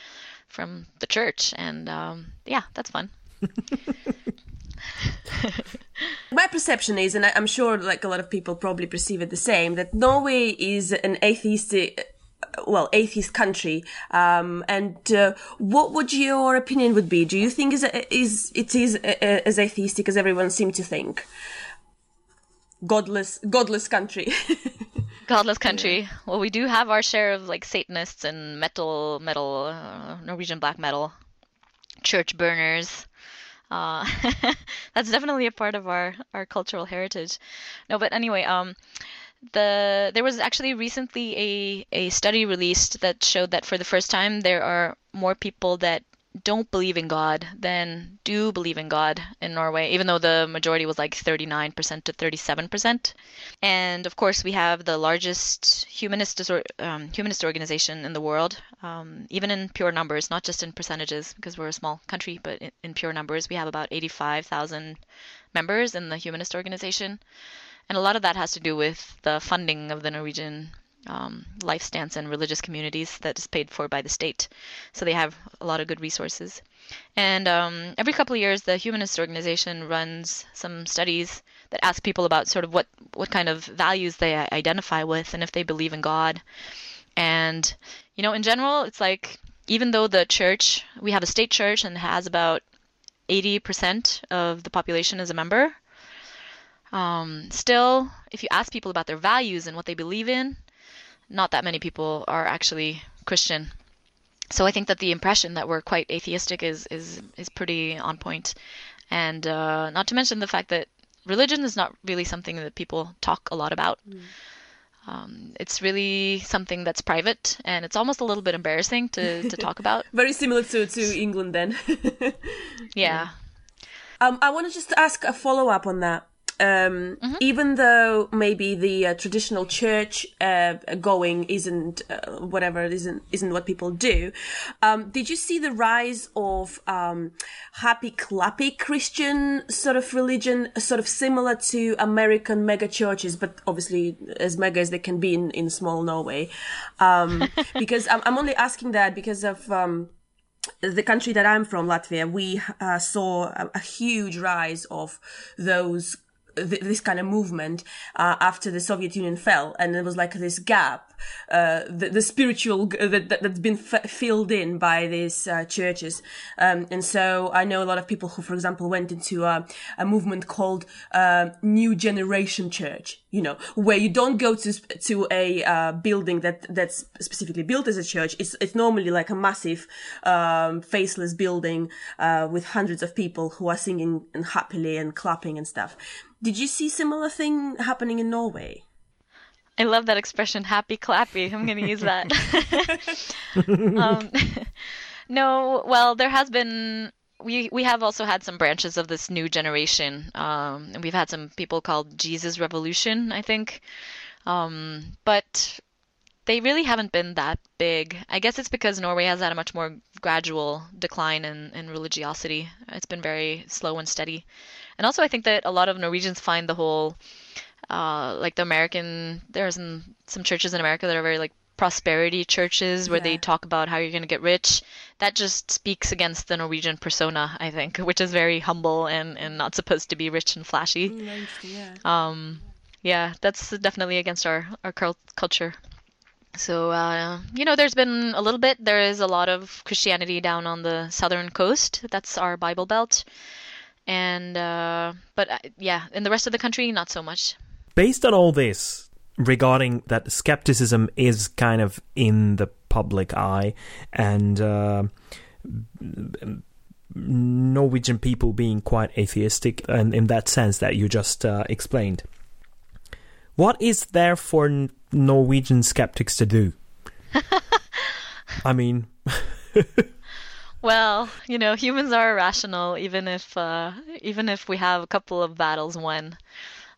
from the church. And um, yeah, that's fun. My perception is, and I'm sure like a lot of people probably perceive it the same, that Norway is an atheistic well atheist country. Um, and uh, what would your opinion would be? Do you think is is it is as atheistic as everyone seems to think? Godless godless country. Godless country. Yeah. well we do have our share of like satanists and metal metal uh, norwegian black metal church burners uh, that's definitely a part of our our cultural heritage. No, but anyway, um, the there was actually recently a a study released that showed that for the first time there are more people that don't believe in God than do believe in God in Norway, even though the majority was like 39% to 37%. And of course, we have the largest humanist um, humanist organization in the world, um, even in pure numbers, not just in percentages, because we're a small country, but in, in pure numbers, we have about 85,000 members in the humanist organization. And a lot of that has to do with the funding of the Norwegian um, life stance and religious communities that is paid for by the state. So they have a lot of good resources. And um, every couple of years, the Humanist Organization runs some studies that ask people about sort of what, what kind of values they identify with and if they believe in God. And, you know, in general, it's like even though the church, we have a state church and has about 80% of the population as a member, um, still, if you ask people about their values and what they believe in, not that many people are actually Christian. So I think that the impression that we're quite atheistic is is is pretty on point, and uh, not to mention the fact that religion is not really something that people talk a lot about. Mm. Um, it's really something that's private, and it's almost a little bit embarrassing to, to talk about. Very similar to, to England, then. yeah. Um, I want to just ask a follow up on that um, mm-hmm. even though maybe the uh, traditional church uh, going isn't uh, whatever isn't isn't what people do. Um, did you see the rise of um, happy clappy Christian sort of religion, sort of similar to American mega churches, but obviously as mega as they can be in, in small Norway? Um, because I'm, I'm, only asking that because of um, the country that I'm from, Latvia, we uh, saw a, a, huge rise of those th- this kind of movement uh, after the Soviet Union fell, and there was like this gap, uh, the, the, spiritual g- that, that has been f- filled in by these uh, churches, um, and so I know a lot of people who, for example, went into a, a movement called uh, New Generation Church. You know, where you don't go to to a uh, building that that's specifically built as a church. It's it's normally like a massive, um, faceless building uh, with hundreds of people who are singing and happily and clapping and stuff did you see similar thing happening in Norway? I love that expression, happy clappy. I'm going to use that. um, no, well, there has been. We we have also had some branches of this new generation, um, and we've had some people called Jesus Revolution, I think. Um, but they really haven't been that big. I guess it's because Norway has had a much more gradual decline in, in religiosity. It's been very slow and steady. And also, I think that a lot of Norwegians find the whole, uh, like the American, there are some, some churches in America that are very like prosperity churches where yeah. they talk about how you're going to get rich. That just speaks against the Norwegian persona, I think, which is very humble and, and not supposed to be rich and flashy. Mm, yeah. Um, yeah, that's definitely against our, our culture. So, uh, you know, there's been a little bit. There is a lot of Christianity down on the southern coast. That's our Bible Belt and uh, but uh, yeah, in the rest of the country, not so much. Based on all this, regarding that skepticism is kind of in the public eye, and uh, Norwegian people being quite atheistic, and in that sense that you just uh, explained. What is there for Norwegian skeptics to do? I mean. well, you know, humans are irrational, even if uh, even if we have a couple of battles won.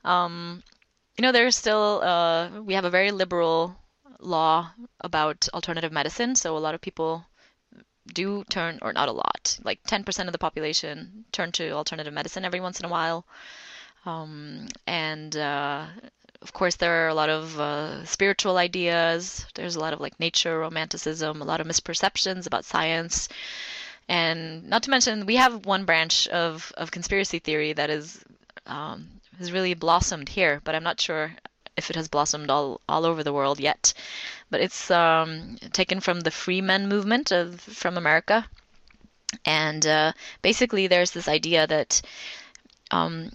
Um, you know, there's still uh, we have a very liberal law about alternative medicine, so a lot of people do turn, or not a lot, like 10% of the population turn to alternative medicine every once in a while. Um, and uh, of course, there are a lot of uh, spiritual ideas. There's a lot of like nature romanticism, a lot of misperceptions about science. And not to mention, we have one branch of, of conspiracy theory that is um, has really blossomed here, but I'm not sure if it has blossomed all, all over the world yet. But it's um, taken from the free men movement of from America, and uh, basically there's this idea that um,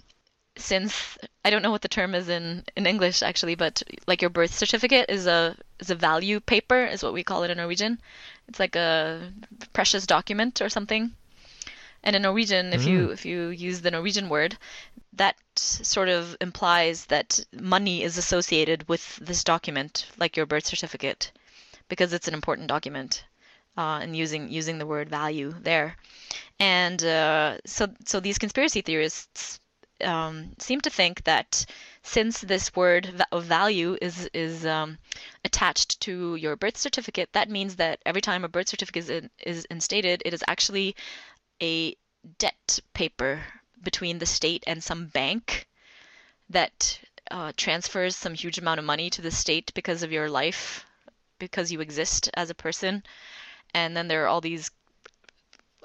since I don't know what the term is in, in English actually, but like your birth certificate is a is a value paper is what we call it in Norwegian. It's like a precious document or something. And in Norwegian, if mm. you if you use the Norwegian word, that sort of implies that money is associated with this document, like your birth certificate, because it's an important document. Uh, and using using the word value there, and uh, so so these conspiracy theorists um, seem to think that since this word of value is is um, attached to your birth certificate, that means that every time a birth certificate is, in, is instated, it is actually a debt paper between the state and some bank that uh, transfers some huge amount of money to the state because of your life, because you exist as a person. And then there are all these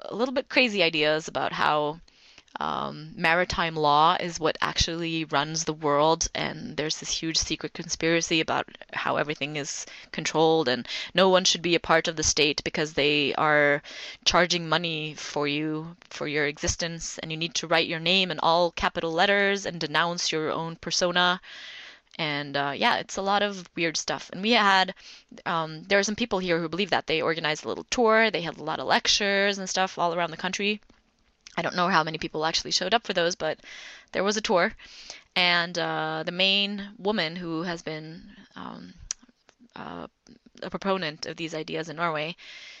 a little bit crazy ideas about how um, maritime law is what actually runs the world, and there's this huge secret conspiracy about how everything is controlled, and no one should be a part of the state because they are charging money for you for your existence, and you need to write your name in all capital letters and denounce your own persona and uh, yeah, it's a lot of weird stuff. And we had um, there are some people here who believe that they organized a little tour. They had a lot of lectures and stuff all around the country. I don't know how many people actually showed up for those, but there was a tour, and uh, the main woman who has been um, uh, a proponent of these ideas in Norway,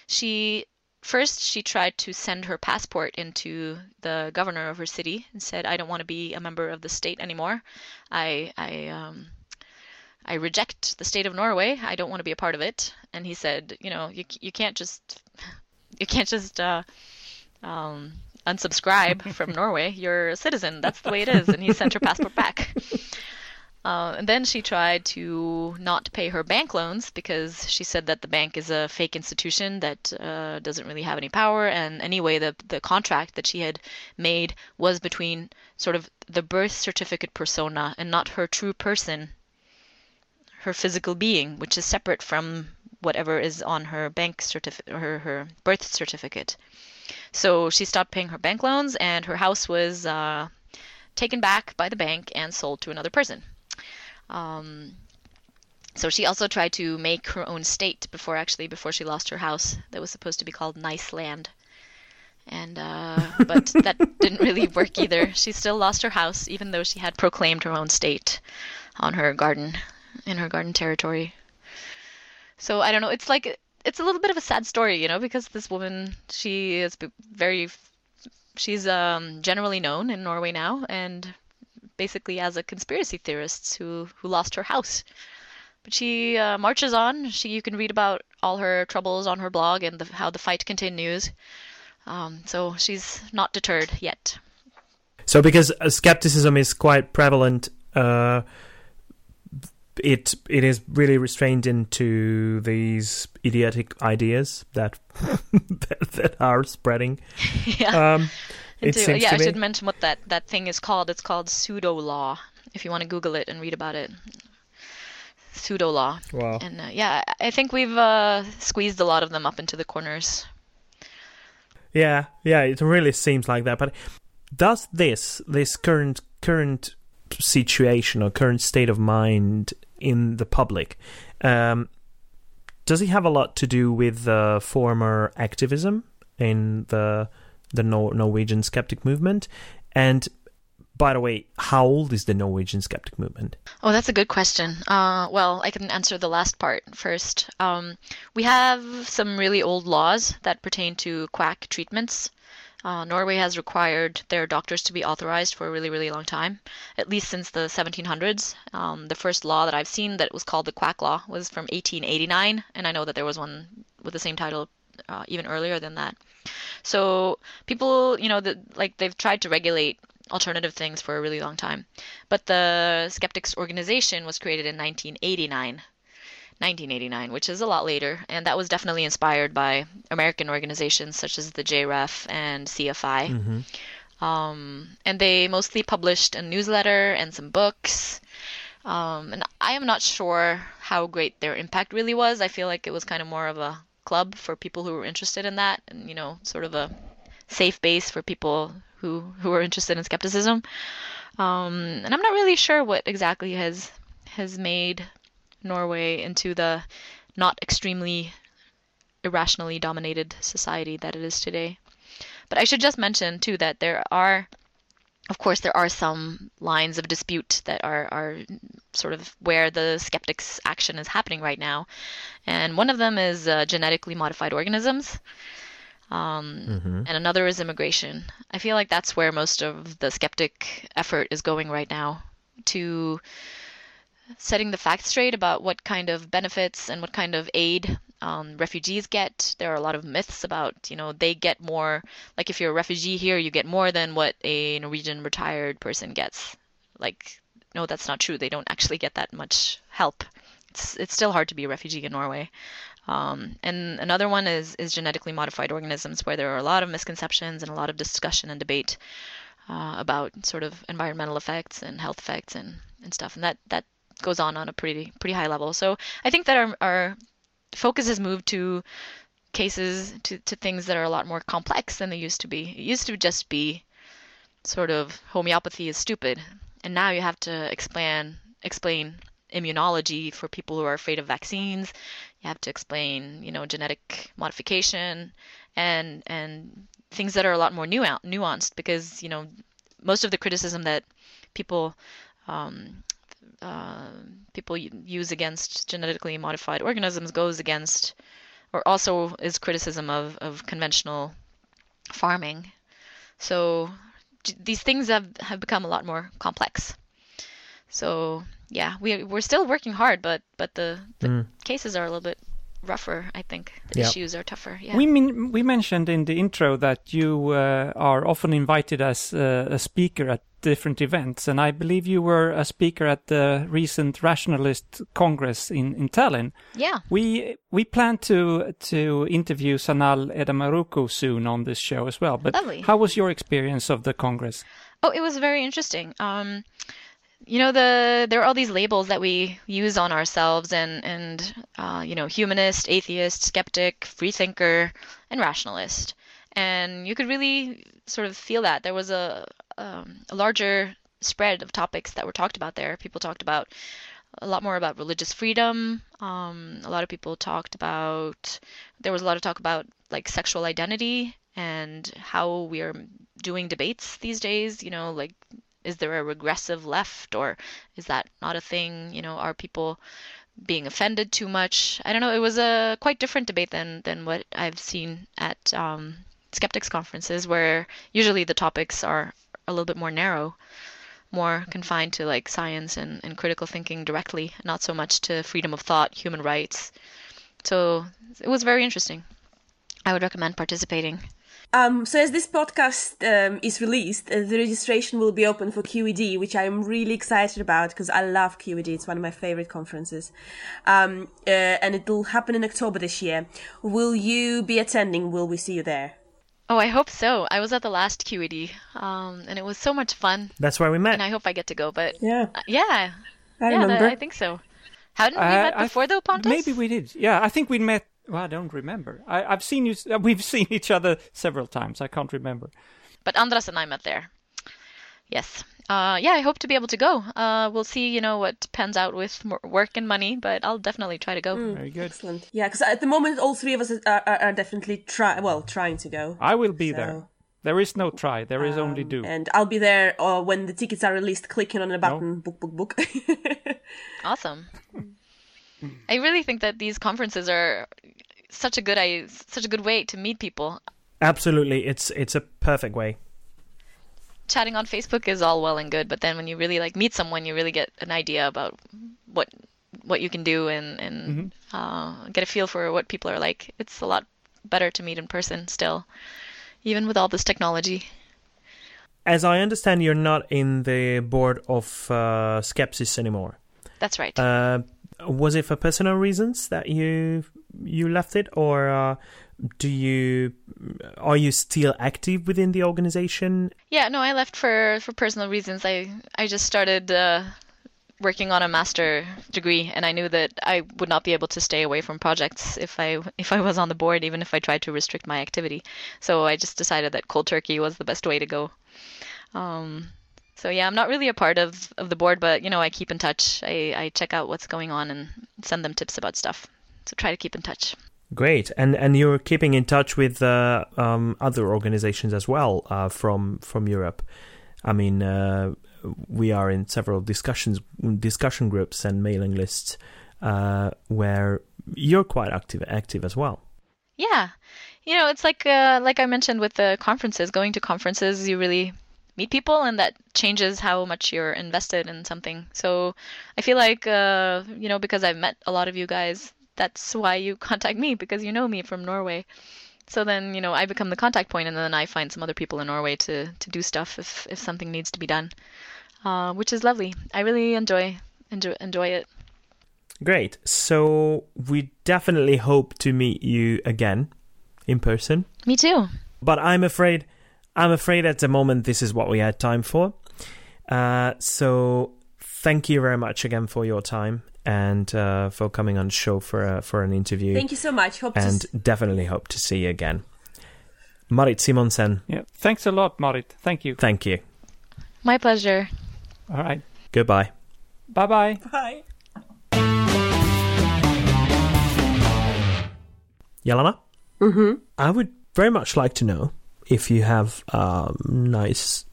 she first she tried to send her passport into the governor of her city and said, "I don't want to be a member of the state anymore. I I um, I reject the state of Norway. I don't want to be a part of it." And he said, "You know, you you can't just you can't just." Uh, um, unsubscribe from Norway. You're a citizen. That's the way it is. And he sent her passport back. Uh, and then she tried to not pay her bank loans because she said that the bank is a fake institution that uh, doesn't really have any power. And anyway, the the contract that she had made was between sort of the birth certificate persona and not her true person, her physical being, which is separate from whatever is on her bank certificate her, her birth certificate. So she stopped paying her bank loans, and her house was uh, taken back by the bank and sold to another person. Um, so she also tried to make her own state before actually before she lost her house that was supposed to be called Nice Land. And uh, but that didn't really work either. She still lost her house even though she had proclaimed her own state on her garden in her garden territory. So I don't know. It's like it's a little bit of a sad story, you know, because this woman, she is very, she's um, generally known in Norway now, and basically as a conspiracy theorist who who lost her house. But she uh, marches on. She you can read about all her troubles on her blog and the, how the fight continues. Um, so she's not deterred yet. So because uh, skepticism is quite prevalent. Uh, it it is really restrained into these idiotic ideas that that, that, are spreading. yeah. Um, into, yeah, I should mention what that, that thing is called. It's called pseudo law. If you want to Google it and read about it, pseudo law. Wow. And uh, yeah, I think we've uh, squeezed a lot of them up into the corners. Yeah, yeah, it really seems like that. But does this this current current situation or current state of mind in the public. Um, does he have a lot to do with the former activism in the the Nor- Norwegian skeptic movement? And by the way, how old is the Norwegian skeptic movement? Oh, that's a good question. Uh, well, I can answer the last part first. Um, we have some really old laws that pertain to quack treatments. Uh, Norway has required their doctors to be authorized for a really, really long time, at least since the 1700s. Um, the first law that I've seen that was called the Quack Law was from 1889, and I know that there was one with the same title uh, even earlier than that. So people, you know, the, like they've tried to regulate alternative things for a really long time. But the Skeptics Organization was created in 1989. 1989, which is a lot later, and that was definitely inspired by American organizations such as the JREF and CFI. Mm-hmm. Um, and they mostly published a newsletter and some books. Um, and I am not sure how great their impact really was. I feel like it was kind of more of a club for people who were interested in that, and you know, sort of a safe base for people who who are interested in skepticism. Um, and I'm not really sure what exactly has has made Norway into the not extremely irrationally dominated society that it is today. But I should just mention too that there are of course there are some lines of dispute that are, are sort of where the skeptics action is happening right now. And one of them is uh, genetically modified organisms. Um, Mm-hmm. and another is immigration. I feel like that's where most of the skeptic effort is going right now to setting the facts straight about what kind of benefits and what kind of aid um, refugees get. There are a lot of myths about, you know, they get more, like if you're a refugee here, you get more than what a Norwegian retired person gets. Like, no, that's not true. They don't actually get that much help. It's, it's still hard to be a refugee in Norway. Um, and another one is, is genetically modified organisms, where there are a lot of misconceptions and a lot of discussion and debate uh, about sort of environmental effects and health effects and, and stuff. And that, that goes on on a pretty pretty high level. So I think that our, our focus has moved to cases to, to things that are a lot more complex than they used to be. It used to just be sort of homeopathy is stupid, and now you have to explain explain immunology for people who are afraid of vaccines. You have to explain, you know, genetic modification and and things that are a lot more nuan- nuanced because you know most of the criticism that people um, uh, people use against genetically modified organisms goes against, or also is criticism of, of conventional farming. So these things have, have become a lot more complex. So yeah, we we're still working hard, but but the, the Mm. cases are a little bit rougher. I think the Yeah. issues are tougher. Yeah. We mean, we mentioned in the intro that you uh, are often invited as uh, a speaker at different events, and I believe you were a speaker at the recent Rationalist Congress in, in Tallinn. yeah. We we plan to to interview Sanal Edamaruku soon on this show as well. But Lovely. how was your experience of the Congress? Oh, it was very interesting. Um, you know, the there are all these labels that we use on ourselves, and and uh, you know, humanist, atheist, skeptic, freethinker and rationalist. And you could really sort of feel that there was a um, a larger spread of topics that were talked about there. People talked about a lot more about religious freedom. Um, a lot of people talked about there was a lot of talk about like sexual identity and how we are doing debates these days. You know, like is there a regressive left or is that not a thing? You know, are people being offended too much? I don't know. It was a quite different debate than than what I've seen at um, skeptics conferences, where usually the topics are a little bit more narrow more confined to like science and, and critical thinking directly, not so much to freedom of thought, human rights. So it was very interesting. I would recommend participating. Um, so as this podcast um, is released, uh, the registration will be open for QED, which I'm really excited about because I love QED. It's one of my favorite conferences, um, uh, and it will happen in October this year. Will you be attending? Will we see you there? Oh, I hope so. I was at the last QED, um, and it was so much fun, That's where we met. and I hope I get to go. But Yeah, uh, yeah, I yeah, remember. that, I think so. Hadn't we Uh, met I- before though, Pontus? Maybe we did. Yeah, I think we met. Well, I don't remember. I, I've seen you. uh, We've seen each other several times. I can't remember. But Andras and I met there. Yes. Uh, yeah, I hope to be able to go. Uh, we'll see, you know, what pans out with work and money, but I'll definitely try to go. Very good. Excellent. Yeah, because at the moment, all three of us are, are, are definitely try well trying to go. I will be So, there. There is no try. There is only do. And I'll be there uh, when the tickets are released, clicking on a button, book, book, book. Awesome. I really think that these conferences are such a good I such a good way to meet people. Absolutely, it's it's a perfect way. Chatting on Facebook is all well and good, but then when you really like meet someone, you really get an idea about what what you can do and and uh, get a feel for what people are like. It's a lot better to meet in person still, even with all this technology. As I understand, you're not in the board of uh, Skepsis anymore. That's right. Uh, was it for personal reasons that you you left it, or uh, do you are you still active within the organization? Yeah, no, I left for for personal reasons. I I just started uh, working on a master degree, and I knew that I would not be able to stay away from projects if I if I was on the board, even if I tried to restrict my activity. So I just decided that cold turkey was the best way to go. Um, so yeah, I'm not really a part of of the board, but you know, I keep in touch. I I check out what's going on and send them tips about stuff. So try to keep in touch. Great, and and you're keeping in touch with uh, um, other organizations as well uh, from from Europe. I mean, uh, we are in several discussions, discussion groups, and mailing lists uh, where you're quite active active as well. Yeah, you know, it's like uh, like I mentioned with the conferences. Going to conferences, you really meet people, and that changes how much you're invested in something. So I feel like uh, you know because I've met a lot of you guys, that's why you contact me because you know me from Norway. So then you know I become the contact point, and then I find some other people in Norway to to do stuff if if something needs to be done, uh, which is lovely. I really enjoy enjoy enjoy it. Great. So we definitely hope to meet you again in person. Me too. But I'm afraid, I'm afraid at the moment this is what we had time for. Uh, so thank you very much again for your time and uh, for coming on the show for a, for an interview. Thank you so much. Hope to and s- definitely hope to see you again. Marit Simonsen, Yeah. Thanks a lot, Marit. Thank you. thank you. My pleasure. All right. Goodbye. Bye bye. Bye. Yelena, Mm-hmm. I would very much like to know if you have a nice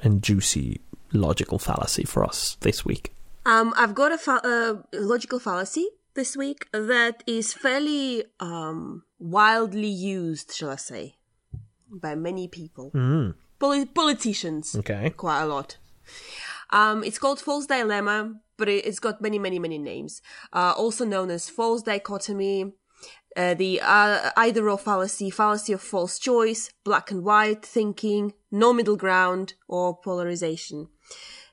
and juicy logical fallacy for us this week. Um, I've got a fa- uh, logical fallacy this week that is fairly um, wildly used, shall I say, by many people, Mm, Poli- politicians, okay. quite a lot. Um, it's called false dilemma, but it, it's got many, many, many names. Uh, also known as false dichotomy, uh, the uh, either or fallacy, fallacy of false choice, black and white thinking, no middle ground, or polarization.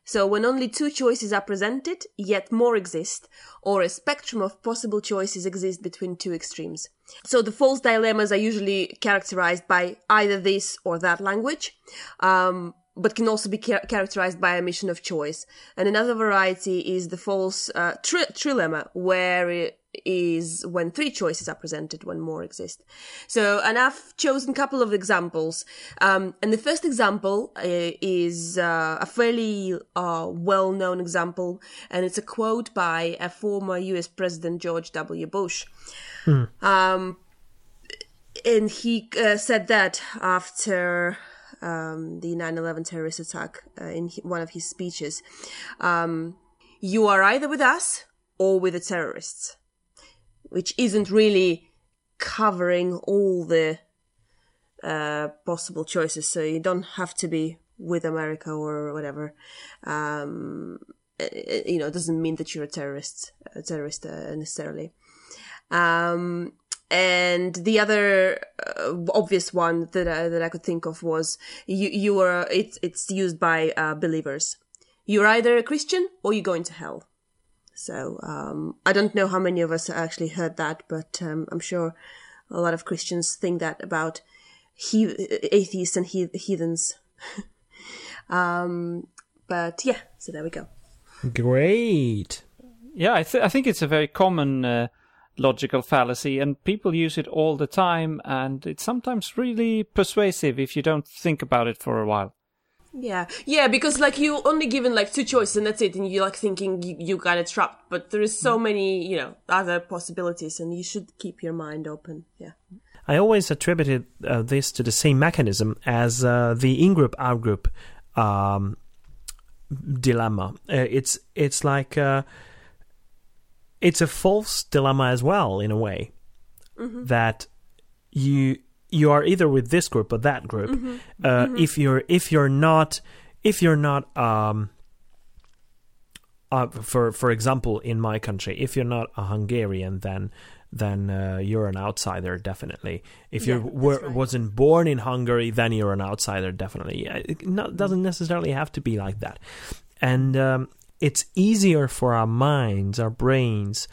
So when only two choices are presented, yet more exist, or a spectrum of possible choices exist between two extremes. So the false dilemmas are usually characterized by either this or that language, um, but can also be char- characterized by a mission of choice. And another variety is the false uh, tri- trilemma, where it is when three choices are presented when more exist. So, and I've chosen a couple of examples. Um, and the first example uh, is uh, a fairly uh, well-known example, and it's a quote by a former U.S. President George W. Bush. Um, and he uh, said that after um, the 9/11 terrorist attack uh, in one of his speeches, um, "You are either with us or with the terrorists," which isn't really covering all the uh, possible choices. So you don't have to be with America or whatever. Um, uh, you know, it doesn't mean that you're a terrorist, a terrorist uh, necessarily. Um, and the other uh, obvious one that I, that I could think of was you you are it's it's used by uh, believers. You're either a Christian or you're going to hell. So um, I don't know how many of us actually heard that, but um, I'm sure a lot of Christians think that about he- atheists and he- heathens. um, but yeah, so there we go. Great. Yeah, I, th- I think it's a very common uh, logical fallacy, and people use it all the time, and it's sometimes really persuasive if you don't think about it for a while. Yeah, yeah, because like you only given like two choices and that's it, and you're like thinking you, you got it trapped, but there is so many, you know, other possibilities, and you should keep your mind open. Yeah. I always attributed uh, this to the same mechanism as uh, the in-group out-group um, dilemma. Uh, it's it's like uh, it's a false dilemma as well in a way that you you are either with this group or that group. Uh, If you're if you're not if you're not um, uh, for for example in my country if you're not a Hungarian then then uh, you're an outsider definitely. If Yeah, you were, right. wasn't born in Hungary then you're an outsider definitely. Yeah, it not, doesn't necessarily have to be like that. And um, it's easier for our minds our brains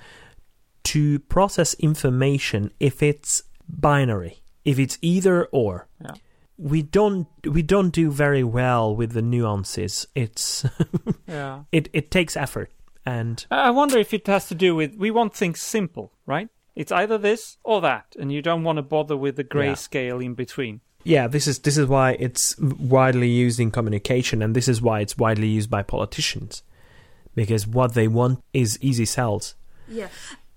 to process information if it's binary if it's either or Yeah. we don't we don't do very well with the nuances it's Yeah. it it takes effort and I I wonder if it has to do with we want things simple, right? It's either this or that, and you don't want to bother with the grey Yeah. scale in between. yeah this is this is why it's widely used in communication and this is why it's widely used by politicians because what they want is easy sells Yeah.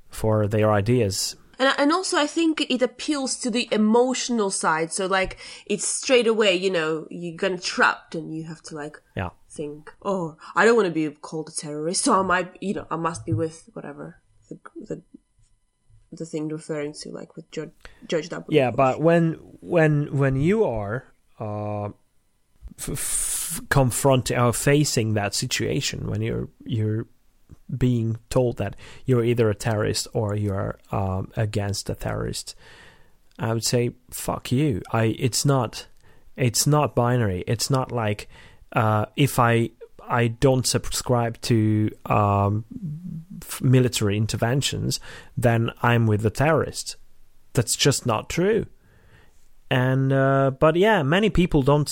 for their ideas And, and also, I think it appeals to the emotional side. So, like, it's straight away, you know, you get trapped and you have to, like, yeah think, oh, I don't want to be called a terrorist, so I might, you know, I must be with whatever the the, the thing referring to, like with Judge, George W. yeah but when when when you are uh f- f- confronting or facing that situation when you're you're being told that you're either a terrorist or you're um, against a terrorist. I would say fuck you. I it's not it's not binary. It's not like uh if i i don't subscribe to um military interventions then i'm with the terrorists. That's just not true. And uh, but yeah many people don't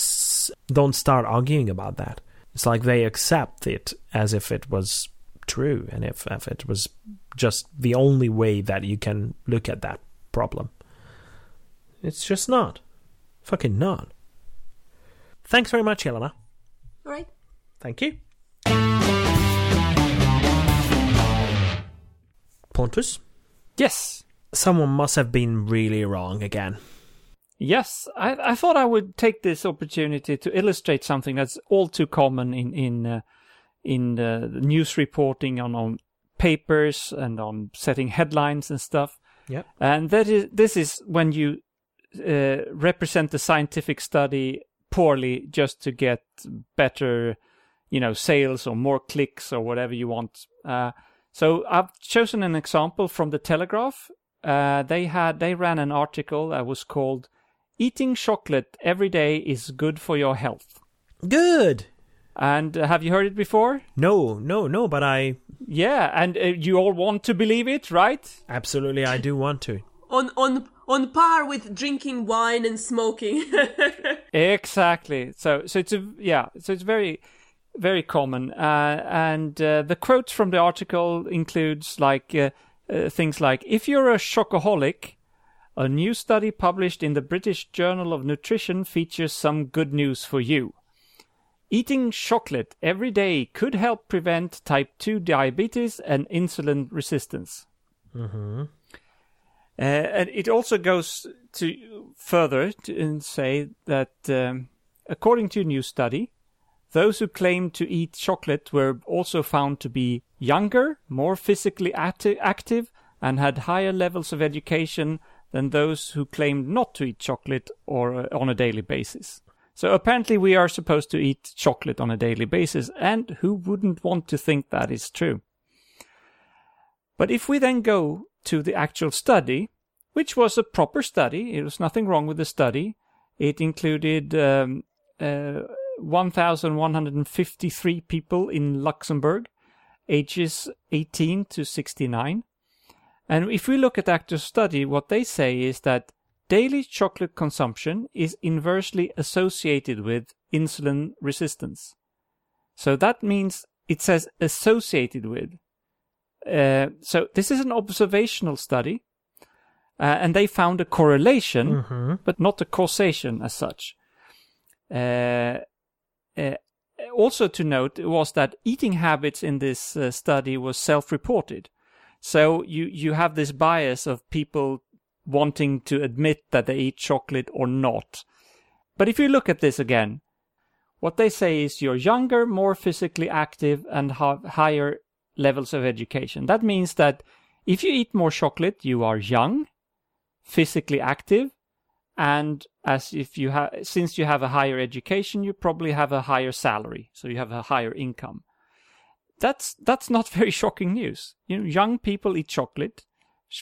don't start arguing about that. It's like they accept it as if it was true. And if, if it was just the only way that you can look at that problem it's just not. Fucking not. Thanks very much Helena All right. thank you. Pontus? Yes. someone must have been really wrong again. Yes, I, I thought I would take this opportunity to illustrate something that's all too common in in uh, in the news reporting on on papers and on setting headlines and stuff. Yep. And that is this is when you uh, represent the scientific study poorly just to get better, you know, sales or more clicks or whatever you want. Uh, so I've chosen an example from the Telegraph. Uh, they had they ran an article that was called "Eating chocolate every day is good for your health." good And uh, have you heard it before? no no no but I Yeah, and uh, you all want to believe it, right? absolutely I do want to On on on par with drinking wine and smoking. Exactly. So, so it's a yeah. So it's very, very common. Uh, and uh, the quotes from the article includes like uh, uh, things like, "If you're a chocoholic, a new study published in the British Journal of Nutrition features some good news for you. Eating chocolate every day could help prevent type 2 diabetes and insulin resistance." Uh, and it also goes to further to and say that um, according to a new study, those who claimed to eat chocolate were also found to be younger, more physically acti- active, and had higher levels of education than those who claimed not to eat chocolate or uh, on a daily basis. So apparently, we are supposed to eat chocolate on a daily basis, and who wouldn't want to think that is true? But if we then go to the actual study, which was a proper study, it was nothing wrong with the study. It included um, uh, 1,153 people in Luxembourg, ages 18 to 69. And if we look at the actual study, what they say is that daily chocolate consumption is inversely associated with insulin resistance. So that means it says associated with. Uh, so this is an observational study, uh, and they found a correlation, but not a causation as such. Uh, uh, also to note was that eating habits in this uh, study was self-reported. So you you have this bias of people wanting to admit that they eat chocolate or not. But if you look at this again, what they say is you're younger, more physically active, and have higher levels of education. That means that if you eat more chocolate, you are young, physically active, and as if you have since you have a higher education, you probably have a higher salary, so you have a higher income. That's that's not very shocking news. You know, young people eat chocolate,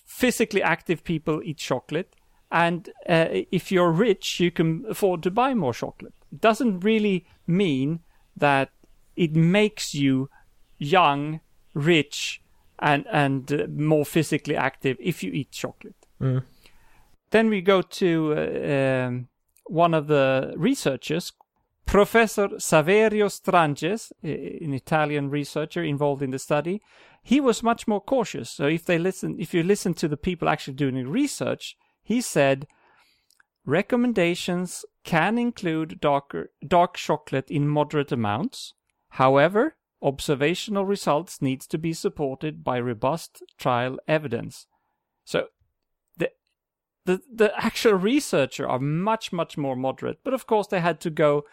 physically active people eat chocolate, and uh, if you're rich, you can afford to buy more chocolate. It doesn't really mean that it makes you young, rich, and and uh, more physically active if you eat chocolate. Mm. Then we go to uh, um, one of the researchers, Professor Saverio Stranges, an Italian researcher involved in the study. He was much more cautious. So if they listen, if you listen to the people actually doing the research, he said recommendations can include darker, dark chocolate in moderate amounts. However, observational results needs to be supported by robust trial evidence. So the the the actual researcher are much much more moderate, but of course they had to go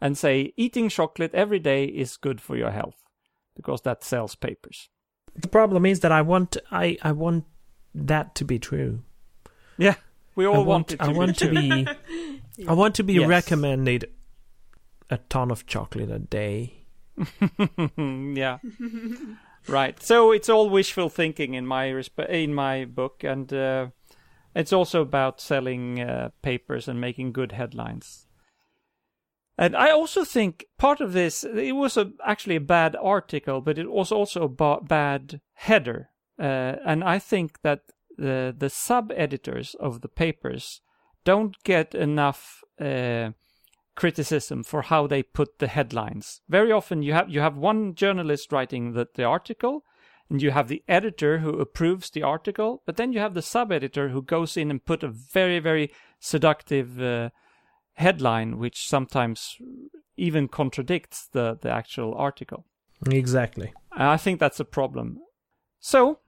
and say eating chocolate every day is good for your health because that sells papers. The problem is that I want I I want that to be true. Yeah, we all I want it to I be want to true. be I want to be Yes. recommended a ton of chocolate a day. yeah. right. So it's all wishful thinking in my resp- in my book, and uh, it's also about selling uh, papers and making good headlines. And I also think part of this it was a, actually a bad article, but it was also a ba- bad header. Uh, and I think that the the sub editors of the papers don't get enough. Uh, criticism for how they put the headlines. Very often you have you have one journalist writing the, the article and you have the editor who approves the article, but then you have the sub-editor who goes in and put a very very seductive uh, headline which sometimes even contradicts the the actual article. Exactly. I think that's a problem. So,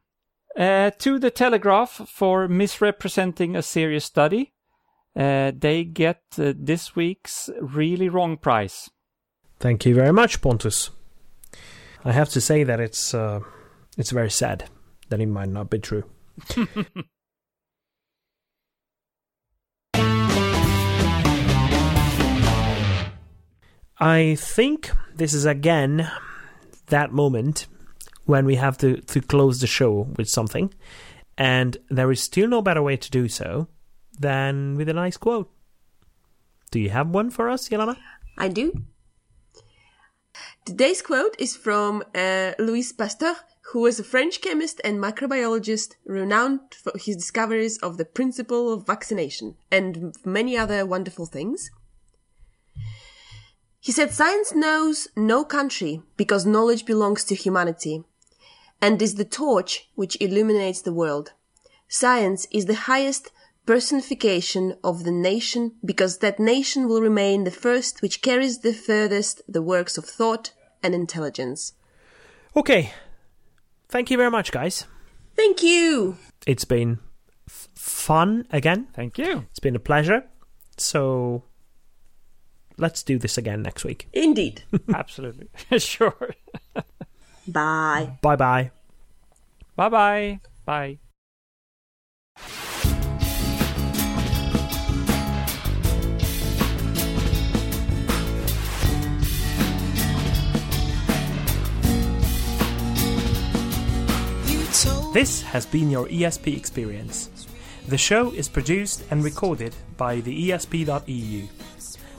uh, to the Telegraph for misrepresenting a serious study, uh, they get uh, this week's really wrong prize. Thank you very much, Pontus. I have to say that it's uh, it's very sad that it might not be true. I think this is again that moment when we have to, to close the show with something, and there is still no better way to do so than with a nice quote. Do you have one for us, Yelena? I do. Today's quote is from uh, Louis Pasteur, who was a French chemist and microbiologist renowned for his discoveries of the principle of vaccination and many other wonderful things. He said, Science knows no country because knowledge belongs to humanity and is the torch which illuminates the world. Science is the highest personification of the nation because that nation will remain the first which carries the furthest the works of thought and intelligence. Okay. Thank you very much, guys. Thank you! It's been f- fun again. Thank you. It's been a pleasure. So let's do this again next week. Indeed. Absolutely. sure. Bye. Bye bye. Bye bye. Bye. This has been your ESP experience. The show is produced and recorded by the ESP.eu.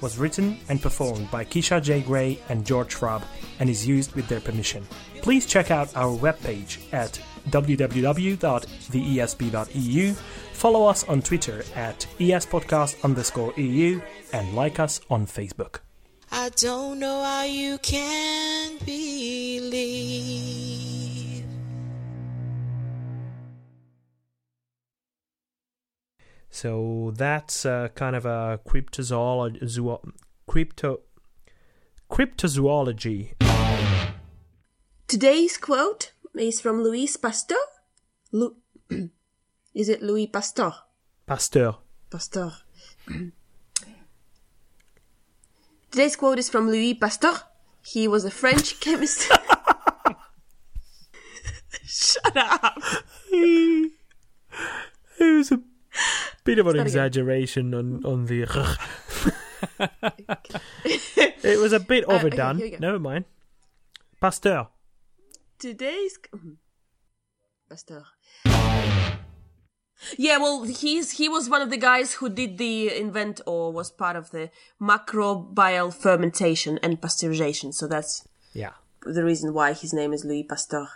was written and performed by Kisha J. Gray and George Schwab and is used with their permission. Please check out our webpage at www.theesp.eu, follow us on Twitter at espodcast underscore EU, and like us on Facebook. I don't know how you can believe. So that's uh, kind of a cryptozoology, zoo- crypto, cryptozoology. Today's quote is from Louis Pasteur. Lu- is it Louis Pasteur? Pasteur. Pasteur. Today's quote is from Louis Pasteur. He was a French chemist. Shut up. It was a bit of an exaggeration on, on the. it was a bit overdone. we go. Never mind. Pasteur. Today's Mhm. Pasteur. Yeah, well, he's he was one of the guys who did the invent or was part of the microbial fermentation and pasteurization. So that's Yeah. the reason why his name is Louis Pasteur.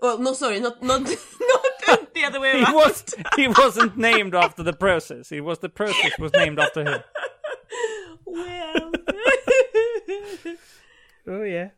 Well, no, sorry, not not not other way He around. was he wasn't named after the process. It was the process was named after him. Well, Oh, yeah.